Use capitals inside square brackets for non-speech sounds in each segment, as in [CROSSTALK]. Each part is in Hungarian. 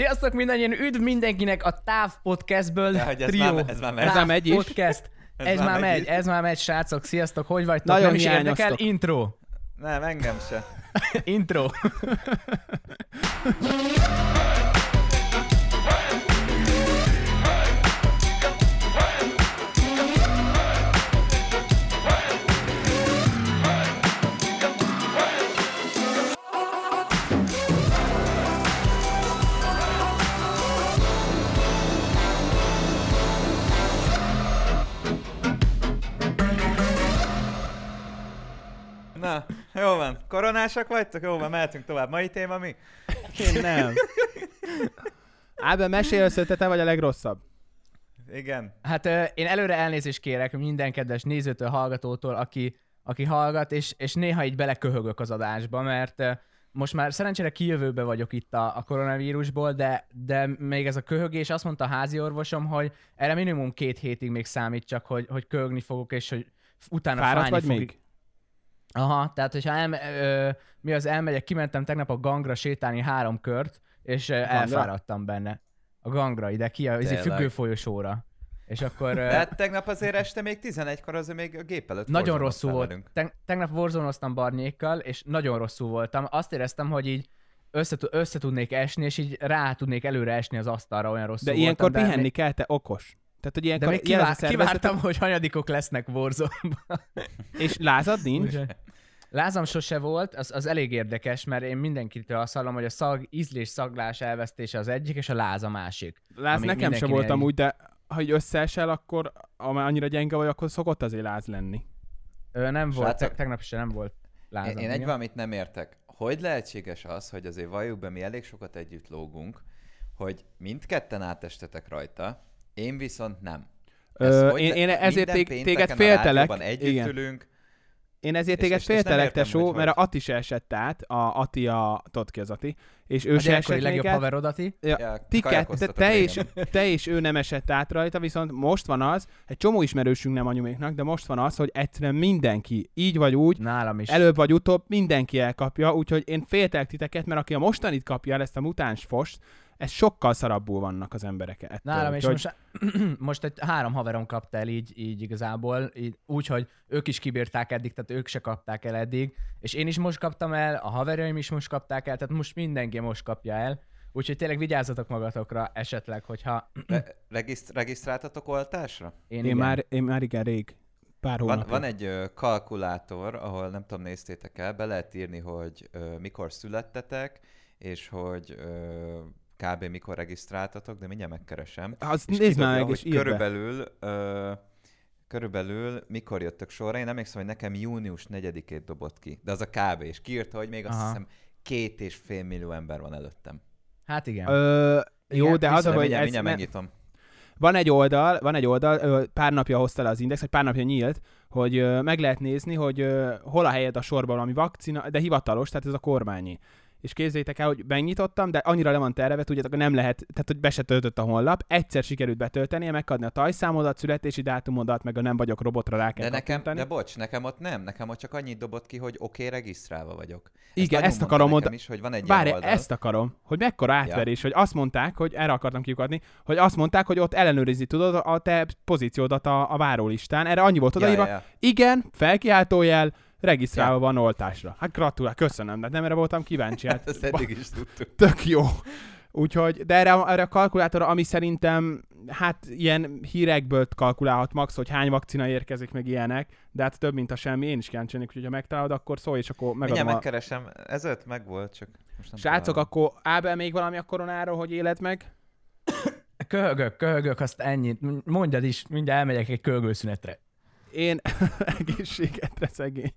Sziasztok mindannyian, üdv mindenkinek a TÁV podcastből. De, hogy ez Trio. már- ez már megy. Ez már megy is. Podcast. Ez, ez már megy, ez már megy, srácok, sziasztok, hogy vagytok? Nagyon Nem is érdekel, intro. Nem, engem se. [LAUGHS] intro. [LAUGHS] jó van. Koronásak vagytok? Jó van, mehetünk tovább. Mai téma mi? Én nem. Ábel, mesélj össze, te, te vagy a legrosszabb. Igen. Hát ö, én előre elnézést kérek minden kedves nézőtől, hallgatótól, aki, aki hallgat, és, és néha így beleköhögök az adásba, mert ö, most már szerencsére kijövőbe vagyok itt a, a koronavírusból, de, de még ez a köhögés, azt mondta a házi orvosom, hogy erre minimum két hétig még számít csak, hogy, hogy köhögni fogok, és hogy utána Fáradt fájni vagy fog. még? Aha, tehát hogyha elme, ö, mi az elmegyek, kimentem tegnap a gangra sétálni három kört, és ö, elfáradtam benne. A gangra, ide ki, a izi függő folyosóra. És akkor... De hát tegnap azért este még 11-kor azért még a gép előtt nagyon rosszul volt. Te- tegnap warzone Barnyékkal, és nagyon rosszul voltam. Azt éreztem, hogy így össze, össze tudnék esni, és így rá tudnék előre esni az asztalra, olyan rosszul De ilyenkor voltam. pihenni kell, te okos. Tehát, hogy De, ilyenkor még jelez a kivá- kivártam, hogy hanyadikok lesznek warzone [LAUGHS] és lázad nincs. Lázam sose volt, az, az elég érdekes, mert én mindenkitől azt hallom, hogy a szag, ízlés szaglás elvesztése az egyik, és a láz a másik. Láz nekem se mindenkinél volt amúgy, de ha így összeesel, akkor ha annyira gyenge vagy, akkor szokott azért láz lenni. Ö, nem volt, Srácok, te- tegnap se nem volt lázam. Én, én egy valamit nem értek. Hogy lehetséges az, hogy azért valljuk be, mi elég sokat együtt lógunk, hogy mindketten átestetek rajta, én viszont nem. Ö, én- én ezért tég- téged féltelek. Együtt Igen. ülünk. Én ezért És- téged és- és féltelek, értem, tesó, hogy mert a. Ati se esett át, a Ati a, tudod ki az Ati, és ő A se esett legjobb át. haverodati. Ja, Ja, ti te, te, és, te és ő nem esett át rajta, viszont most van az, egy csomó ismerősünk nem anyuméknak, de most van az, hogy egyszerűen mindenki, így vagy úgy, Nálam is. előbb vagy utóbb mindenki elkapja, úgyhogy én féltek titeket, mert aki a mostanit kapja el ezt a mutáns fost, ez sokkal szarabbul vannak az emberek ettől. Nálam is Úgyhogy most, [CLEARS THROAT] most egy három haverom kapta el így, így igazából, így, úgy, hogy ők is kibírták eddig, tehát ők se kapták el eddig, és én is most kaptam el, a haverjaim is most kapták el, tehát most mindenki most kapja el, úgyhogy tényleg vigyázzatok magatokra esetleg, hogyha Re- regiszt- regisztráltatok oltásra? én, én, igen. már, én már igen rég, pár Van, hónapja. van egy ö, kalkulátor, ahol nem tudom, néztétek el, be lehet írni, hogy ö, mikor születtetek, és hogy ö, kb. mikor regisztráltatok, de mindjárt megkeresem. Az És nézd már meg, és írd be. körülbelül, ö, körülbelül mikor jöttök sorra. Én emlékszem, hogy nekem június 4-ét dobott ki, de az a kb. És kiírta, hogy még azt Aha. hiszem két és fél millió ember van előttem. Hát igen. Ö, jó, Igen, de az, hogy mindjárt, ez mindjárt ne, megnyitom. van egy oldal, van egy oldal, pár napja hozta le az index, vagy pár napja nyílt, hogy meg lehet nézni, hogy hol a helyed a sorban valami vakcina, de hivatalos, tehát ez a kormányi. És képzeljétek el, hogy megnyitottam, de annyira le van terve, tudjátok, nem lehet, tehát hogy be se töltött a honlap, egyszer sikerült betölteni, megadni a tajszámodat, születési dátumodat, meg a nem vagyok robotra rá kell De nekem, de bocs, nekem ott nem, nekem ott csak annyit dobott ki, hogy oké, okay, regisztrálva vagyok. Igen, nagyon ezt akarom oda- is, hogy van egy Várj, ezt akarom, hogy mekkora átverés, hogy azt mondták, hogy erre akartam kiukadni, hogy azt mondták, hogy ott ellenőrizni tudod a te pozíciódat a, a várólistán. Erre annyi volt odaírva, Ja, ja, ja. igen, felkiáltójel, regisztrálva van oltásra. Hát gratulál, köszönöm, de nem erre voltam kíváncsi. Hát, [LAUGHS] Ezt eddig is tudtuk. [LAUGHS] tök jó. Úgyhogy, de erre, erre a kalkulátorra, ami szerintem, hát ilyen hírekből kalkulálhat max, hogy hány vakcina érkezik, meg ilyenek, de hát több, mint a semmi, én is kíváncsi lennék, úgyhogy ha megtalálod, akkor szólj, és akkor megadom Mindjárt a... megkeresem, ez öt meg volt, csak most nem Srácok, találom. akkor Ábel még valami a koronáról, hogy éled meg? [COUGHS] Köhögök, köhögök, azt ennyit. Mondjad is, mindjárt elmegyek egy köhögőszünetre. Én [LAUGHS] egészségetre szegény.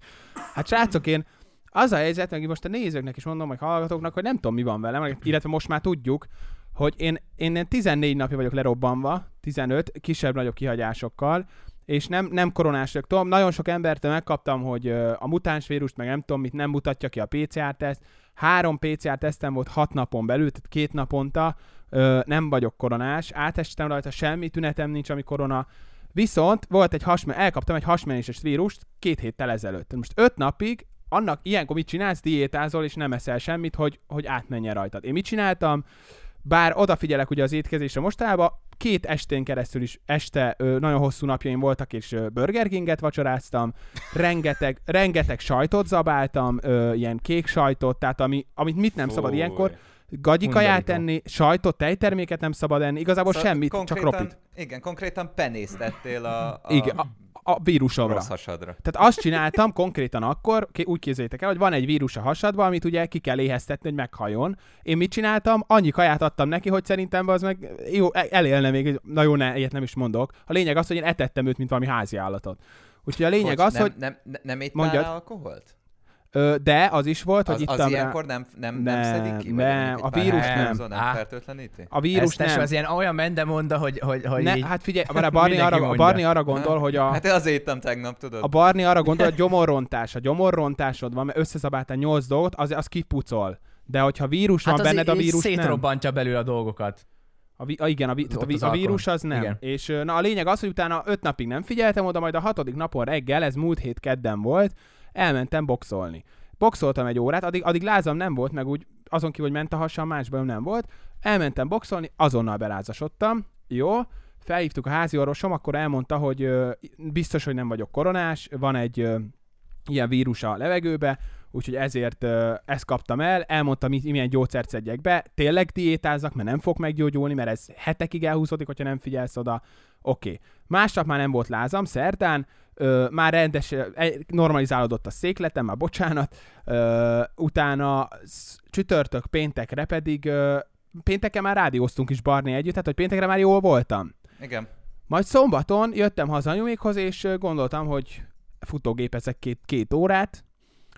Hát srácok, én az a helyzet, meg most a nézőknek is mondom, meg hallgatóknak, hogy nem tudom, mi van velem, illetve most már tudjuk, hogy én, én 14 napja vagyok lerobbanva, 15, kisebb-nagyobb kihagyásokkal, és nem, nem koronás vagyok. Tudom, nagyon sok embertől megkaptam, hogy a mutáns vírust, meg nem tudom mit, nem mutatja ki a PCR-teszt. Három PCR-tesztem volt hat napon belül, tehát két naponta, nem vagyok koronás, átestem rajta, semmi tünetem nincs, ami korona. Viszont volt egy hasmen, elkaptam egy hasmenéses vírust két héttel ezelőtt. Most öt napig annak ilyenkor mit csinálsz, diétázol, és nem eszel semmit, hogy, hogy átmenjen rajtad. Én mit csináltam? bár odafigyelek ugye az étkezésre mostanában, két estén keresztül is este ö, nagyon hosszú napjaim voltak, és ö, Burger Kinget vacsoráztam, rengeteg, rengeteg sajtot zabáltam, ö, ilyen kék sajtot, tehát ami, amit mit nem szabad Fúj. ilyenkor, gagyikaját enni, sajtot, tejterméket nem szabad enni, igazából Szóval semmit, csak ropit. Igen, konkrétan penészt ettél a, a Igen, a, a vírusomra. rossz hasadra. Tehát azt csináltam konkrétan akkor, úgy képzeljétek el, hogy van egy vírus a hasadban, amit ugye ki kell éheztetni, hogy meghajjon. Én mit csináltam? Annyi kaját adtam neki, hogy szerintem az meg jó, e- elélne még, na jó, ne, ilyet nem is mondok. A lényeg az, hogy én etettem őt, mint valami házi állatot. Úgyhogy a lényeg Bocs, az, nem, hogy Nem, nem, nem ittál Mondjad. alkoholt? De az is volt, hogy Az, ittam az rá- ilyenkor nem, nem, nem, Nem, szedik ki? Nem, a vírus nem. nem Á. fertőtleníti? a vírus nem. az ilyen olyan mendemonda, hogy, hogy, hogy ne, így... hát figyelj, a Barni arra, a. Barni arra gondol, hogy a, Hát én azért ittam tegnap, tudod? A Barni arra gondol, hogy gyomorrontás. A gyomorrontásod van, mert összezabáltál 8 dolgot, az, az kipucol. De hogyha vírus hát van az benned, a vírus nem. szétrobbantja belőle a dolgokat. A, vi- a, igen, a, vi- tehát a, vi- az a vírus az nem. Igen. És na, a lényeg az, hogy utána öt napig nem figyeltem oda, majd a hatodik napon reggel, ez múlt hét kedden volt, elmentem boxolni. Boxoltam egy órát, addig, addig lázam nem volt, meg úgy azon kívül, hogy ment a hasam, más bajom nem volt. Elmentem boxolni, azonnal belázasodtam. Jó, felhívtuk a házi orvosom, akkor elmondta, hogy ö, biztos, hogy nem vagyok koronás, van egy ö, ilyen vírus a levegőbe, úgyhogy ezért ö, ezt kaptam el, elmondta, mi, milyen gyógyszert szedjek be, tényleg diétázzak, mert nem fog meggyógyulni, mert ez hetekig elhúzódik, hogyha nem figyelsz oda. Oké. Okay. Másnap már nem volt lázam, szerdán, ö, már rendes, normalizálódott a székletem, már bocsánat, ö, utána csütörtök, péntekre pedig, ö, pénteken már rádióztunk is Barni együtt, tehát hogy péntekre már jól voltam. Igen. Majd szombaton jöttem haza anyumékhoz, és gondoltam, hogy futógépezek két, két órát,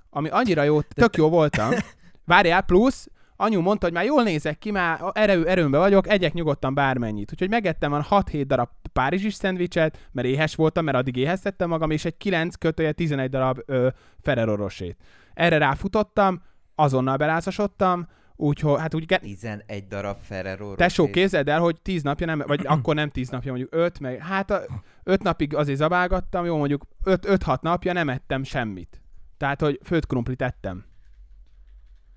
ami annyira jó, tök jó voltam. [LAUGHS] Várjál, plusz, anyu mondta, hogy már jól nézek ki, már erő, erőmbe vagyok, egyek nyugodtan bármennyit. Úgyhogy megettem a 6-7 darab párizsis szendvicset, mert éhes voltam, mert addig éheztettem magam, és egy 9 kötője 11 darab ö, Ferrero Rocher-t. Erre ráfutottam, azonnal belázasodtam, úgyhogy hát úgy 11 darab Ferrero Tesó, képzeld el, hogy tíz napja nem, vagy akkor nem tíz napja, mondjuk öt, meg hát a, öt napig azért zabálgattam, jó, mondjuk öt, öt-hat napja nem ettem semmit. Tehát, hogy főtt krumplit ettem.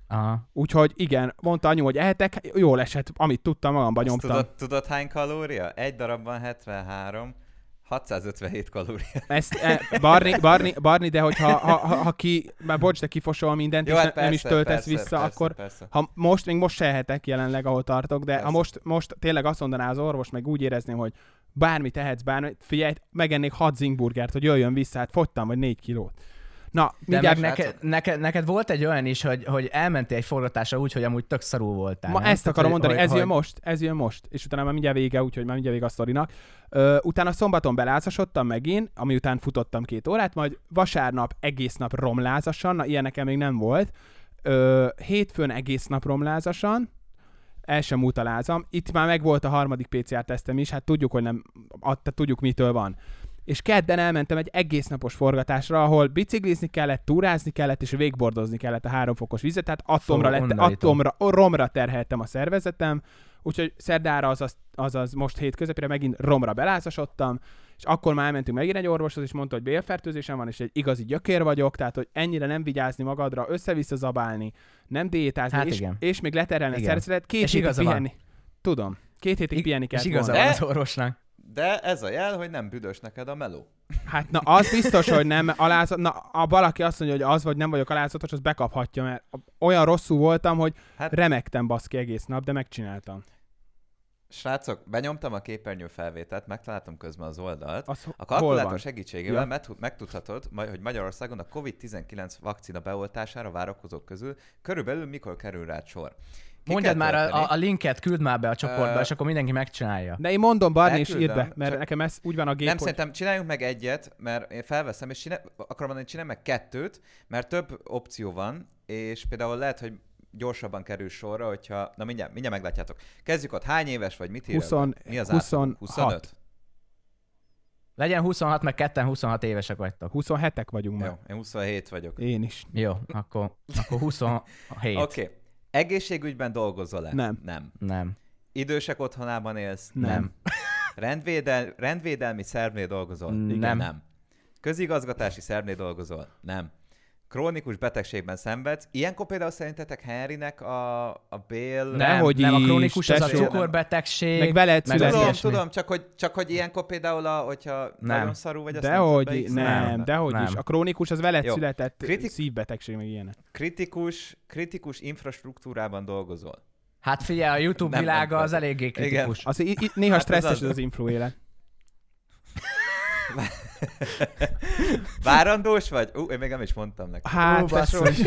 Aha. Úgyhogy igen, mondta anyu, hogy ehetek, jól esett, amit tudtam, magamba Azt nyomtam. tudod, tudod hány kalória? Egy darabban 73, 657 kalória. Ezt, e, Barni, Barni, Barni, de hogyha ha, ha, ha ki, már bocs, de kifosol mindent, Jó, és hát ne, nem is persze, töltesz persze, vissza, persze, akkor Persze. ha most, még most se ehetek jelenleg, ahol tartok, de ha Persze. most, most tényleg azt mondaná az orvos, meg úgy érezném, hogy bármit tehetsz, bármit, figyelj, megennék 6 zingburgert, hogy jöjjön vissza, hát fogytam, vagy 4 kilót. Na, De mindjárt, meg srácok. neked, neked, volt egy olyan is, hogy, hogy elmentél egy forgatásra úgy, hogy amúgy tök szarul voltál. ma nem? ezt Tehát, akarom mondani, hogy, ez jön hogy- most, ez jön most, és utána már mindjárt vége, úgyhogy már mindjárt vége a sztorinak. Ö, utána szombaton belázasodtam megint, ami után futottam két órát, majd vasárnap egész nap romlázasan, na ilyen nekem még nem volt, Ö, hétfőn egész nap romlázasan, el sem lázam. Itt már megvolt a harmadik PCR-tesztem is, hát tudjuk, hogy nem, adta, tudjuk mitől van. És kedden elmentem egy egész napos forgatásra, ahol biciklizni kellett, túrázni kellett, és végbordozni kellett a három fokos vizet, tehát atomra, Fú, lett, atomra, romra terheltem a szervezetem, úgyhogy szerdára, azaz, azaz most hét közepére megint romra belázasodtam, és akkor már elmentünk megint egy orvoshoz, és mondta, hogy bélfertőzésem van, és egy igazi gyökér vagyok, tehát hogy ennyire nem vigyázni magadra, össze-vissza zabálni, nem diétázni, Hát és, igen. és még leterelni a szervezetet, két És hétig igaza van. pihenni. Tudom. Két hétig pihenni kell. És igaza van az orvosnak. De ez a jel, hogy nem büdös neked a meló. Hát na, az biztos, hogy nem alázat. Na, a valaki azt mondja, hogy az vagy nem vagyok alázatos, az bekaphatja, mert olyan rosszul voltam, hogy Hát- remektem baszki egész nap, de megcsináltam. Srácok, benyomtam a képernyő felvételt, megtaláltam közben az oldalt. Az A kalkulátor segítségével Ja. megtud- megtudhatod, hogy Magyarországon a COVID-19 vakcina beoltására várakozók közül körülbelül mikor kerül rá sor. Ki Mondjad már a, a, a linket, küld már be a csoportba, Ö, és akkor mindenki megcsinálja. De én mondom, Barni, és Elküldöm, írd be, mert csak- nekem ez úgy van a gép, Nem, hogy... szerintem csináljunk meg egyet, mert én felveszem, és csinál, akarom mondani, hogy csinálj meg kettőt, mert több opció van, és például lehet, hogy gyorsabban kerül sorra, hogyha... Na mindjárt, mindjárt meglátjátok. Kezdjük ott, hány éves vagy, mit írja? 20 Mi az 26. átlag? 25? Legyen 26, meg ketten 26 évesek vagytok. 27-ek vagyunk már. Jó, én 27 vagyok. Én is. Jó, akkor, akkor 27. [LAUGHS] Oké. Okay. Egészségügyben dolgozol-e? Nem. Nem. Nem. Idősek otthonában élsz? Nem. [LAUGHS] Rendvédel, rendvédelmi szervnél dolgozol? Nem. Igen, nem. Közigazgatási szervnél dolgozol? Nem. Krónikus betegségben szenvedsz. Ilyenkor például szerintetek Henrynek a, a Bél... Nem, Nehogy nem a krónikus, az a cukorbetegség. Meg veled meg született. Tudom, ilyesmi. tudom, csak hogy, csak hogy ilyenkor például, a, hogyha Nem. nagyon szarú vagy, azt nem tudod Dehogy, beigszelni. nem, dehogy Nem. is. A krónikus az veled Jó. született Kritik- szívbetegség, meg ilyenek. Kritikus, kritikus infrastruktúrában dolgozol. Hát figyelj, a YouTube Nem, nem világa az feltétlenül. eléggé kritikus. Az, i- i- néha Hát stresszes az. az, az influ élet. [LAUGHS] [LAUGHS] Várandós vagy? Ú, én még nem is mondtam neki. Hát, Ó, basszus.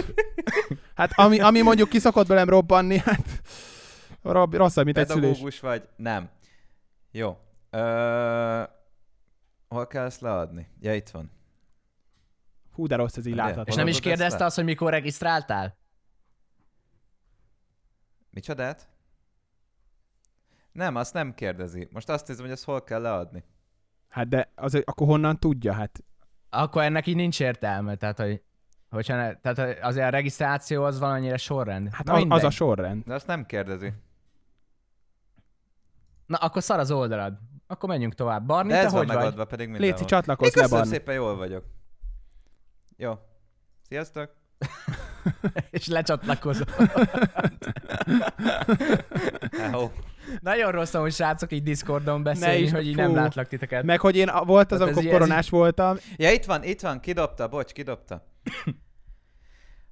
hát ami, ami mondjuk kiszokott velem robbanni, hát rob, rosszabb, mint egy szülés. Pedagógus vagy? Nem. Jó. Ö... Hol kell ezt leadni? Ja, itt van. Hú, de rossz ez így látható. És nem is kérdezte azt, hogy mikor regisztráltál? Micsodát? Nem, azt nem kérdezi. Most azt nézem, hogy ezt hol kell leadni. Hát de az, akkor honnan tudja? Hát Akkor ennek így nincs értelme, tehát hogy Hogyha ne, tehát azért a regisztráció az valannyira sorrend. Hát Na az, mindegy. az a sorrend. De azt nem kérdezi. Na akkor szar az oldalad. Akkor menjünk tovább. Barni, De te ez van hogy vagy? megadva, pedig mindenhol. Léci, csatlakozz le, Barni. szépen, jól vagyok. Jó. Sziasztok! [LAUGHS] És lecsatlakozol. [LAUGHS] Nagyon rossz, hogy srácok így Discordon beszélni, is, hogy így fú. nem látlak titeket. Meg hogy én volt az, Hát amikor koronás voltam. Ja, itt van, itt van, kidobta, bocs, kidobta.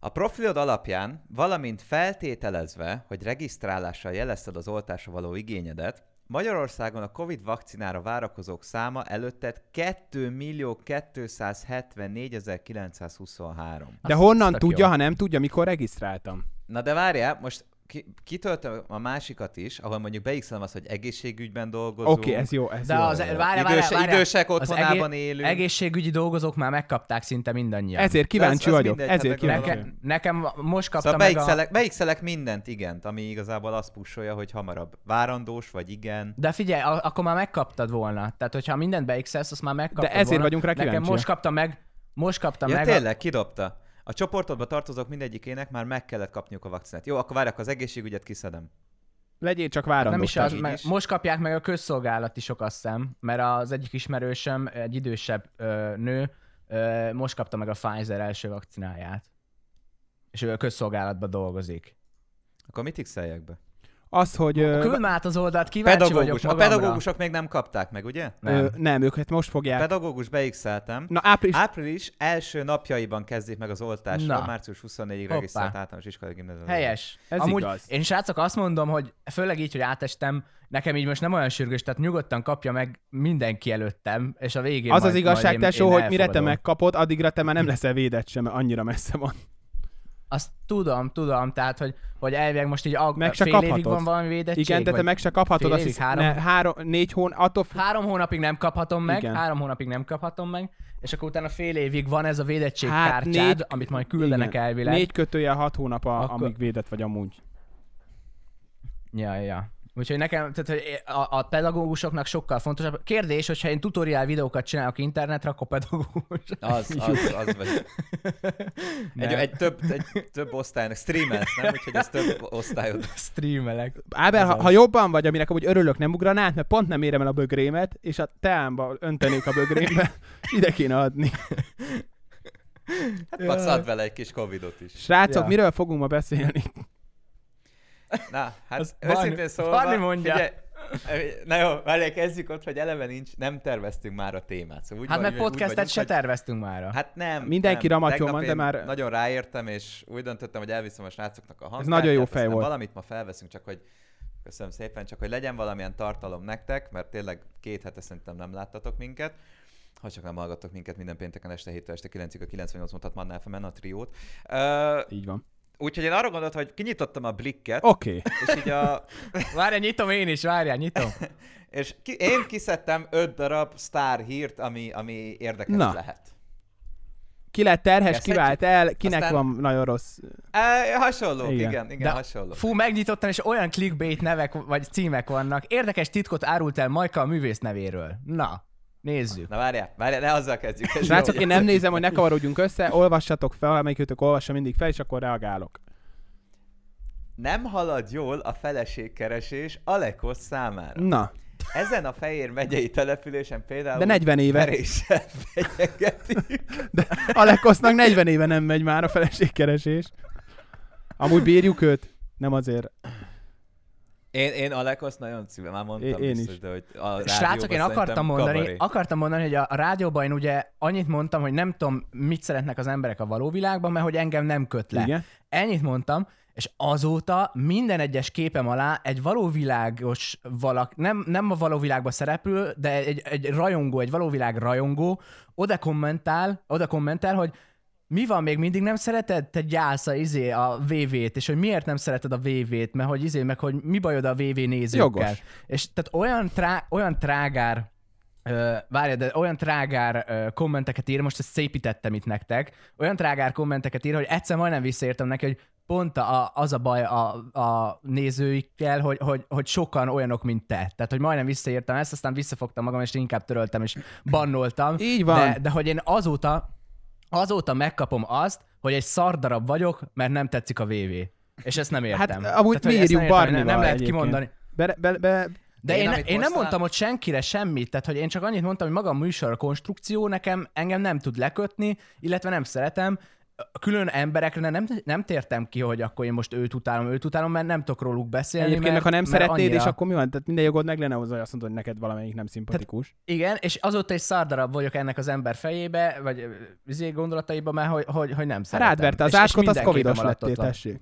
A profilod alapján, valamint feltételezve, hogy regisztrálással jelezted az oltásra való igényedet, Magyarországon a Covid vakcinára várakozók száma előtted 2 millió 274 923. De honnan tudja, jó. ha nem tudja, mikor regisztráltam? Na de várjál, most ki, kitöltöm a másikat is, ahol mondjuk beixelem azt, hogy egészségügyben dolgozunk. Oké, ez jó, ez De jó. az, várjál, várjál, Időse, várjál. idősek Az otthonában egé- élünk. Egészségügyi dolgozók már megkapták szinte mindannyian. Ezért kíváncsi Ez- vagyok. mindegy, ezért hát kíváncsi. Nekem, nekem most kaptam Szóval meg a... beixelek, beixelek mindent igent, ami igazából azt pusolja, hogy hamarabb várandós vagy igen. De figyelj, a- akkor már megkaptad volna. Tehát, hogyha mindent beixelsz, azt már megkaptad De ezért volna. vagyunk rá Nekem kíváncsiak. most kaptam meg, most kaptam Ja, meg a... tényleg, kidobta. A csoportodba tartozók mindegyikének már meg kellett kapniuk a vakcinát. Jó, akkor várj, akkor az egészségügyet kiszedem. Legyél csak Nem várandós. is az, meg, is. most kapják meg a közszolgálati sok, azt hiszem, mert az egyik ismerősöm, egy idősebb ö, nő, ö, most kapta meg a Pfizer első vakcináját. És ő a közszolgálatban dolgozik. Akkor mit x be? Az, hogy... Küld már át az oldalt, kíváncsi vagyok Pedagógus. A magamra. pedagógusok még nem kapták meg, ugye? ö, Nem. nem, ők hát most fogják. Pedagógus beixeltem. Na április... Április első napjaiban kezdik meg az oltásra, Na. március 24-ig Hoppá. regisztrált általános iskolai gimnázium. Helyes. Ez Amúgy igaz. én srácok azt mondom, hogy főleg így, hogy átestem, nekem így most nem olyan sürgős, tehát nyugodtan kapja meg mindenki előttem, és a végén Az majd, az igazság, tesó, hogy mire te megkapod, addigra te már nem leszel védett sem, mert annyira messze van. Azt tudom, tudom, tehát, hogy, hogy elvileg most így ag- Meg se fél évig kaphatod. van valami védettség. Igen, de te meg se kaphatod, azt évig, hiszem, három- ne, három, négy hón, attól f- Három hónapig nem kaphatom meg, Igen. három hónapig nem kaphatom meg, és akkor utána fél évig van ez a védettség Hát kártyád, négy- amit majd küldenek igen. elvileg. Négy kötője hat hónap, a, Akkor- amíg védett vagy amúgy. Ja, ja. Úgyhogy nekem, tehát hogy a, a pedagógusoknak sokkal fontosabb. Kérdés, hogyha én tutoriál videókat csinálok internetre, akkor pedagógus. Az, az, az vagy. [LAUGHS] Egy, egy, több, egy több osztálynak streamelsz, nem? Úgyhogy ez több osztályod. Streamelek. Áber, Ez ha, ha jobban vagy, aminek amúgy örülök, nem ugranál, mert pont nem érem el a bögrémet, és a teámba öntenék a bögrémbe, [LAUGHS] ide kéne adni. Hát add vele egy kis covidot is. Srácok, Ja. miről fogunk ma beszélni? Na, hát Az őszintén Barni- szólva, Barni mondja. Figyelj, na jó, várjál, kezdjük ott, hogy eleve nincs, nem terveztünk már a témát. Szóval úgy Hát mert podcastet vagyunk, se hogy- terveztünk már. Hát nem. Mindenki nem. ramatyon Tegnap van, de már- Nagyon ráértem, és úgy döntöttem, hogy elviszem a srácoknak a hangkártyát. nagyon jó fej volt. Valamit ma felveszünk, csak hogy köszönöm szépen, csak hogy legyen valamilyen tartalom nektek, mert tényleg két hete szerintem nem láttatok minket. Ha csak nem hallgattok minket minden pénteken este 7 este 9-ig a 98 mondhat Mannál a triót. Uh, Így van. Úgyhogy én arra gondoltam, hogy kinyitottam a blikket, Oké. Okay. és így a, [LAUGHS] Várjál, nyitom én is, várjál, nyitom. [LAUGHS] és ki, én kiszedtem öt darab sztár hírt, ami, ami érdekes Na. lehet. Ki lett terhes, Kezdhetjük? kivált el, kinek Aztán- van nagyon rossz. E, hasonló, igen, Igen. igen, igen De hasonló. Fú, megnyitottam, és olyan clickbait nevek vagy címek vannak. Érdekes titkot árult el Majka a művész nevéről. Na, nézzük. Na várjál, várjál, ne azzal kezdjük. Ez Srácok, jó. én nem nézem, hogy ne kavarodjunk össze, olvassatok fel, amelyikőtök olvassa mindig fel, és akkor reagálok. Nem halad jól a feleségkeresés Alekos számára. Na, ezen a Fehér megyei településen például De 40 éve. veréssel fenyegetik. Alekosznak 40 éve nem megy már a feleségkeresés. Amúgy bírjuk őt? Nem azért. Én, én Alekos nagyon szívem, már mondtam Én- én biztos, is. de hogy a rádióban Srácok, én akartam mondani, kabaré. akartam mondani, hogy a, a rádióban én ugye annyit mondtam, hogy nem tudom, mit szeretnek az emberek a való világban, mert hogy engem nem köt le. Igen. Ennyit mondtam, és azóta minden egyes képem alá egy valóvilágos valak, nem, nem a valóvilágban szereplő, de egy, egy rajongó, egy valóvilág rajongó oda kommentál, oda kommentál, hogy mi van, még mindig nem szereted? Te gyász a, izé, a VV-t, és hogy miért nem szereted a VV-t, mert hogy izé, meg hogy mi bajod a VV nézőkkel. Jogos. És tehát olyan, trá, olyan trágár Ö, várj, de olyan trágár ö, kommenteket ír, most ezt szépítettem itt nektek, olyan trágár kommenteket ír, hogy egyszer majdnem visszaértem neki, hogy pont a, az a baj a, a nézőikkel, hogy, hogy, hogy sokan olyanok, mint te. Tehát, hogy majdnem visszaértem ezt, aztán visszafogtam magam, és inkább töröltem, és bannoltam. Így van. De, de hogy én azóta, azóta megkapom azt, hogy egy szardarab vagyok, mert nem tetszik a VV. És ezt nem értem. Hát, amúgy hogy mi írjuk nem, nem, Barnival nem lehet egyébként. kimondani. Be, be, be, De Én, én, én, nem mondtam ott senkire semmit, tehát hogy én csak annyit mondtam, hogy maga a műsor a konstrukció nekem engem nem tud lekötni, illetve nem szeretem. Külön emberekre nem, nem tértem ki, hogy akkor én most őt utálom, őt utálom, mert nem tudok róluk beszélni. Egyébként, mert, ha nem mert szeretnéd, annyira... és akkor mi van? Tehát minden jogod meg lenne hozzá, hogy azt mondod, hogy neked valamelyik nem szimpatikus. Igen, és azóta egy szardarab vagyok ennek az ember fejébe, vagy izé gondolataiba, mert hogy, hogy, hogy nem Hát szeretem. rád verte az átkot, az covidos lettél, tessék.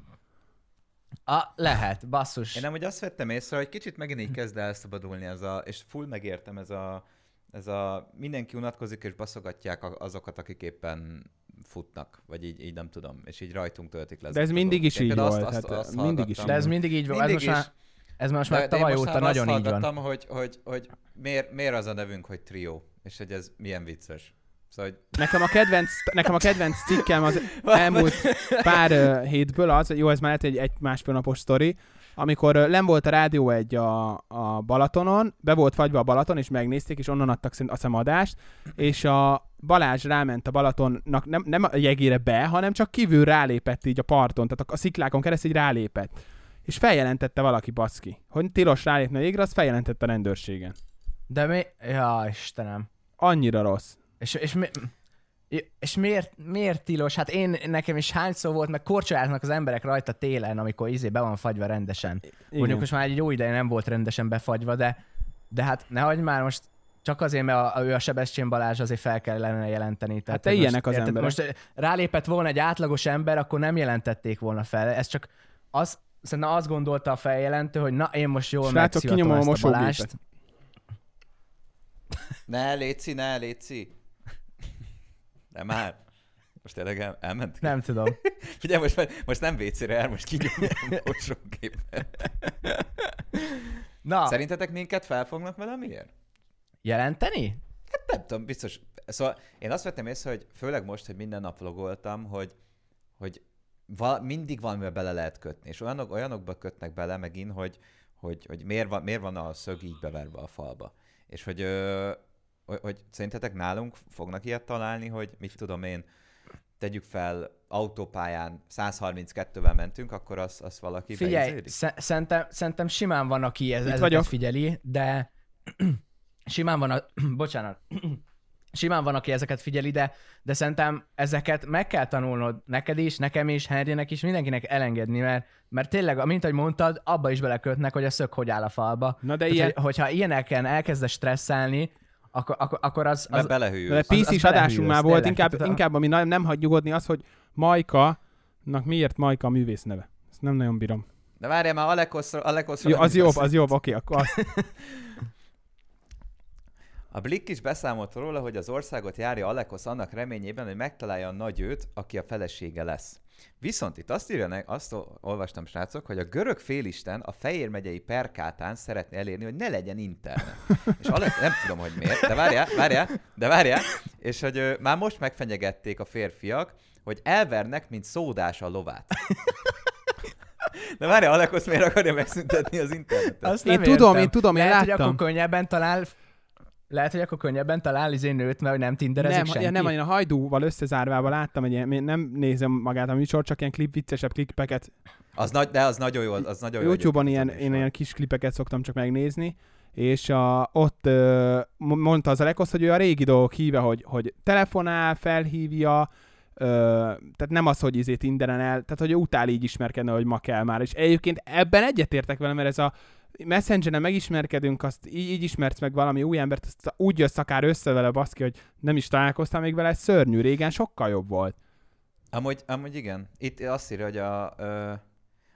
A, lehet, basszus. Én amúgy azt vettem észre, hogy kicsit megint így kezd elszabadulni ez a, és full megértem ez a, ez a mindenki unatkozik és baszogatják azokat, akik éppen futnak, vagy így, így nem tudom, és így rajtunk töltik le. De ez a mindig is így volt, hát mindig is De ez mindig így van. Ez most is. már, ez most már tavaly most óta nagyon így van. hogy, hogy, hogy miért, miért az a nevünk, hogy trió, és hogy ez milyen vicces. Szóval, hogy Nekem a kedvenc, nekem a kedvenc cikkem az [LAUGHS] elmúlt pár uh, hétből az, jó, ez már lehet egy, egy másfél napos sztori, amikor uh, len volt a rádió egy a, a Balatonon, be volt fagyva a Balaton, és megnézték, és onnan adtak szerint azt hiszem adást, és a Balázs ráment a Balatonnak nem, nem a jegére be, hanem csak kívül rálépett így a parton, tehát a, a sziklákon keresztül így rálépett. És feljelentette valaki baszki, hogy tilos rálépni a jégre, azt feljelentette a rendőrségen. De mi... Ja, Istenem. Annyira rossz. És, és, mi, és miért, miért tilos? Hát én, nekem is hány szó volt, meg korcsoláznak az emberek rajta télen, amikor izé be van fagyva rendesen. Igen. Mondjuk most már egy jó ideje nem volt rendesen befagyva, de, de hát nehogy már most csak azért, mert a, a, ő a Sebestyén Balázs azért fel kellene jelenteni. Tehát te hogy ilyenek most, az érted, emberek. Most rálépett volna egy átlagos ember, akkor nem jelentették volna fel. Ez csak az, szerintem azt gondolta a feljelentő, hogy na, én most jól Srácok, megszivatom kinyomom a ezt a Balást. mosógépet. ne, Léci, ne, Léci. De már. Most tényleg el, elment? Nem tudom. [LAUGHS] Figyelj, most, most nem WC-re el, most kinyomja a mosógépet. Na, Szerintetek minket felfognak valamiért? Jelenteni? Hát nem tudom, biztos. Szóval én azt vettem észre, hogy főleg most, hogy minden nap vlogoltam, hogy, hogy val- mindig valamivel bele lehet kötni, és olyanok, olyanokba kötnek bele megint, hogy, hogy, hogy miért, van, miért van a szög így beverve a falba. És hogy, ö, hogy, szerintetek nálunk fognak ilyet találni, hogy mit tudom én, tegyük fel, autópályán 132-vel mentünk, akkor azt az valaki Figyelj, sze- szerintem, szerintem simán van, aki ez, ezeket vagyok. figyeli, de simán van, a, [CLEARS THROAT] bocsánat, [CLEARS THROAT] simán van, aki ezeket figyeli, de, de szerintem ezeket meg kell tanulnod neked is, nekem is, Henrynek is, mindenkinek elengedni, mert, mert tényleg, mint ahogy mondtad, abba is belekötnek, hogy a szög hogy áll a falba. Na de Tehát, ilyen, hogy, hogyha ilyeneken elkezdesz stresszelni, akkor, akkor, akkor az, az, belehűl. de az PC-s adásunk belehűlsz, már volt, tényleg. inkább, a- inkább ami nem, nem hagy nyugodni az, hogy Majka, miért Majka a művész neve? Ezt nem nagyon bírom. De várjál már, Alekoszról, Alekoszról Jó, az jobb, beszél- az jobb, oké, akkor azt. [LAUGHS] A Blick is beszámolt róla, hogy az országot járja Alekosz annak reményében, hogy megtalálja a nagy őt, aki a felesége lesz. Viszont itt azt írja, azt ol- olvastam, srácok, hogy a görög félisten a Fejér megyei Perkátán szeretné elérni, hogy ne legyen internet. [LAUGHS] És Alek, nem tudom, hogy miért, de várjál, várjál, de várjál, és hogy ö, már most megfenyegették a férfiak, hogy elvernek, mint szódás a lovát. De várjál, Alekosz miért akarja megszüntetni az internetet? azt Én nem tudom, értem. én tudom, én Lehet, hogy láttam. akkor könnyebben talál Lehet, hogy akkor könnyebben talál izé nőt, mert nem tinderezik Nem, senki. ja, nem, én a hajdúval összezárvával láttam egy ilyen, én nem nézem magát a műsor, csak ilyen klip, viccesebb klipeket. Az nagy, de az nagyon jó, az nagyon jó. YouTube-on ilyen, én ilyen kis klipeket szoktam csak megnézni, és a, ott ö, mo- mondta az Alekosz, hogy ő a régi dolgok híve, hogy, hogy telefonál, felhívja, ö, tehát nem az, hogy izé Tinderen el, tehát hogy ő utál így ismerkedni, hogy ma kell már. És egyébként ebben egyetértek vele, mert ez a Messengeren megismerkedünk, azt így, így ismersz meg valami új embert, azt úgy jössz akár össze vele, baszki, hogy nem is találkoztál még vele, ez szörnyű, régen sokkal jobb volt. Amúgy, amúgy igen. Itt azt írja, hogy a, ö,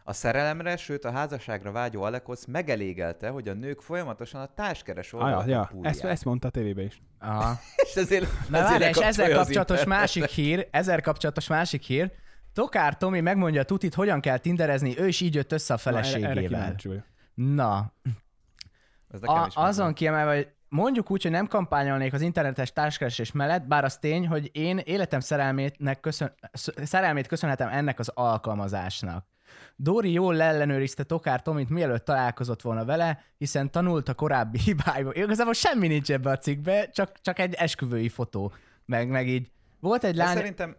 a szerelemre, sőt a házasságra vágyó Alekosz megelégelte, hogy a nők folyamatosan a társkeres oldalakon ja. Ezt, ezt mondta a tévébe is. Aha. [LAUGHS] És ezért, Na ezért várj, és ezzel kapcsolatos másik hír, ezzel kapcsolatos másik hír, Tokár Tomi megmondja Tutit, hogyan kell tinderezni, ő is így jött össze a Na, erre, erre feleségével. Na, Ez nekem a, is azon kiemelve, hogy mondjuk úgy, hogy nem kampányolnék az internetes társkeresés mellett, bár az tény, hogy én életem szerelmétnek köszön, sz- szerelmét köszönhetem ennek az alkalmazásnak. Dóri jól leellenőrizte Tokár Tomit, mielőtt találkozott volna vele, hiszen tanult a korábbi [LAUGHS] hibáiból. Igazából semmi nincs ebbe a cikkbe, csak, csak egy esküvői fotó. Meg, meg így. Volt egy De lány, szerintem...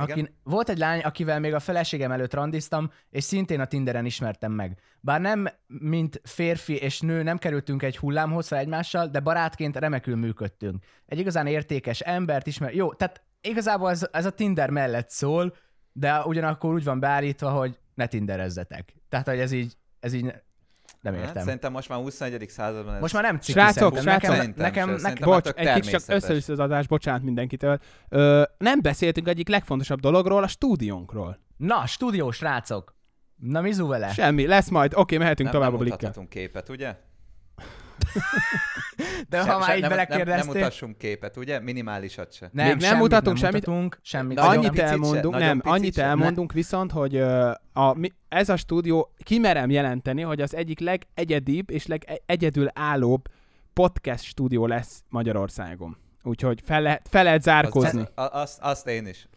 Akin, volt egy lány, akivel még a feleségem előtt randiztam, és szintén a Tinderen ismertem meg. Bár nem, mint férfi és nő nem kerültünk egy hullámhosszra egymással, de barátként remekül működtünk. Egy igazán értékes embert ismer... Jó, tehát igazából ez, ez a Tinder mellett szól, de ugyanakkor úgy van beállítva, hogy ne tinderezzetek. Tehát, hogy ez így, ez így nem Hát, értem. szerintem most már 21. században ez... Most már nem ciki Srácok, srácok, nekem, Szerintem nekem, se, nekem, Bocs, tök egy kicsit csak össze-vissza az adás, bocsánat mindenkitől. Ö, nem beszéltünk egyik legfontosabb dologról, a stúdiónkról. Na, stúdió, srácok! Na, mizu vele? Semmi, lesz majd, oké, mehetünk nem, tovább nem a blikkel. képet, ugye? De Se- ha már se- így nem, nem, nem belekérdeztél... mutassunk képet, ugye? Minimálisat se. Nem, Még nem semmit mutatunk nem semmit. Mutatunk, semmit. Nagyon annyit se, elmondunk, nagyon nem, annyit se. elmondunk viszont, hogy a, mi, ez a stúdió, kimerem jelenteni, hogy az egyik legegyedibb és legegyedül állóbb podcast stúdió lesz Magyarországon. Úgyhogy fel lehet, fel lehet zárkózni. Az, az, azt, azt én is.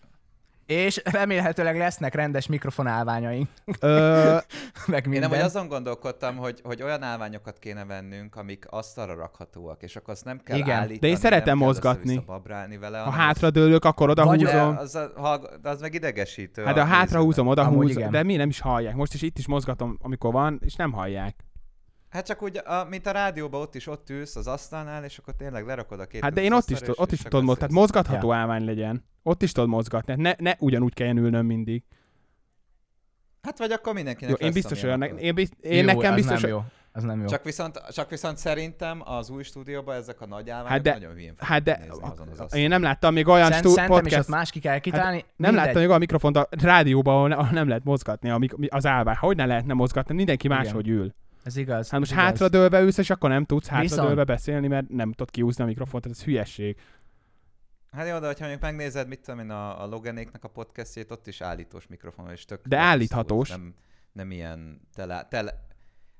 És remélhetőleg lesznek rendes mikrofonálványaink, Ö, [LAUGHS] meg Én minden. nem, hogy azon gondolkodtam, hogy, hogy olyan állványokat kéne vennünk, amik asztalra rakhatóak, és akkor azt nem kell Igen. állítani, De én szeretem nem mozgatni. babrálni vele, ha hátradőlök, akkor oda Vagy- az, húzom. de az, a, hallg- de az meg idegesítő. Hát de a ha hátra húzom, oda Amúgy húzom, igen. de mi nem is hallják. Most is itt is mozgatom, amikor van, és nem hallják. Hát csak úgy, a, mint a rádióban ott is ott ülsz az asztalnál, és akkor tényleg lerakod a két Hát de én ott is, tud- ott és is tudod mozgatni, tehát mozgatható állvány legyen. Ott is tudod mozgatni, ne, ne ugyanúgy kelljen ülnöm mindig. Hát vagy akkor mindenkinek Jó, én biztos akar. én, bizt, én jó, nekem biztos, nem jó. Az nem jó. Csak viszont, csak viszont szerintem az új stúdióban ezek a nagy állványok Hát de- nagyon hülyén hát de nézni azon az én nem láttam még olyan Szent, stú, is podcast, ott más ki kell kitálni. nem Mindegy. láttam még olyan mikrofont a rádióban, ahol, ne- ahol nem lehet mozgatni a, mik- az állvány. Hogy ne lehetne mozgatni? Mindenki Igen. máshogy ül. Ez igaz. Hát most igaz. hátradőlve ülsz, és akkor nem tudsz Viszont- hátradőlve beszélni, mert nem tudod kiúzni a mikrofont, ez hülyesség. Hát jó, de hogyha mondjuk megnézed, mit tudom én, a, a Loganéknak a podcastjét, ott is állítós mikrofon, és tök... De állíthatós. visszahúz, Nem, nem ilyen tele, tele,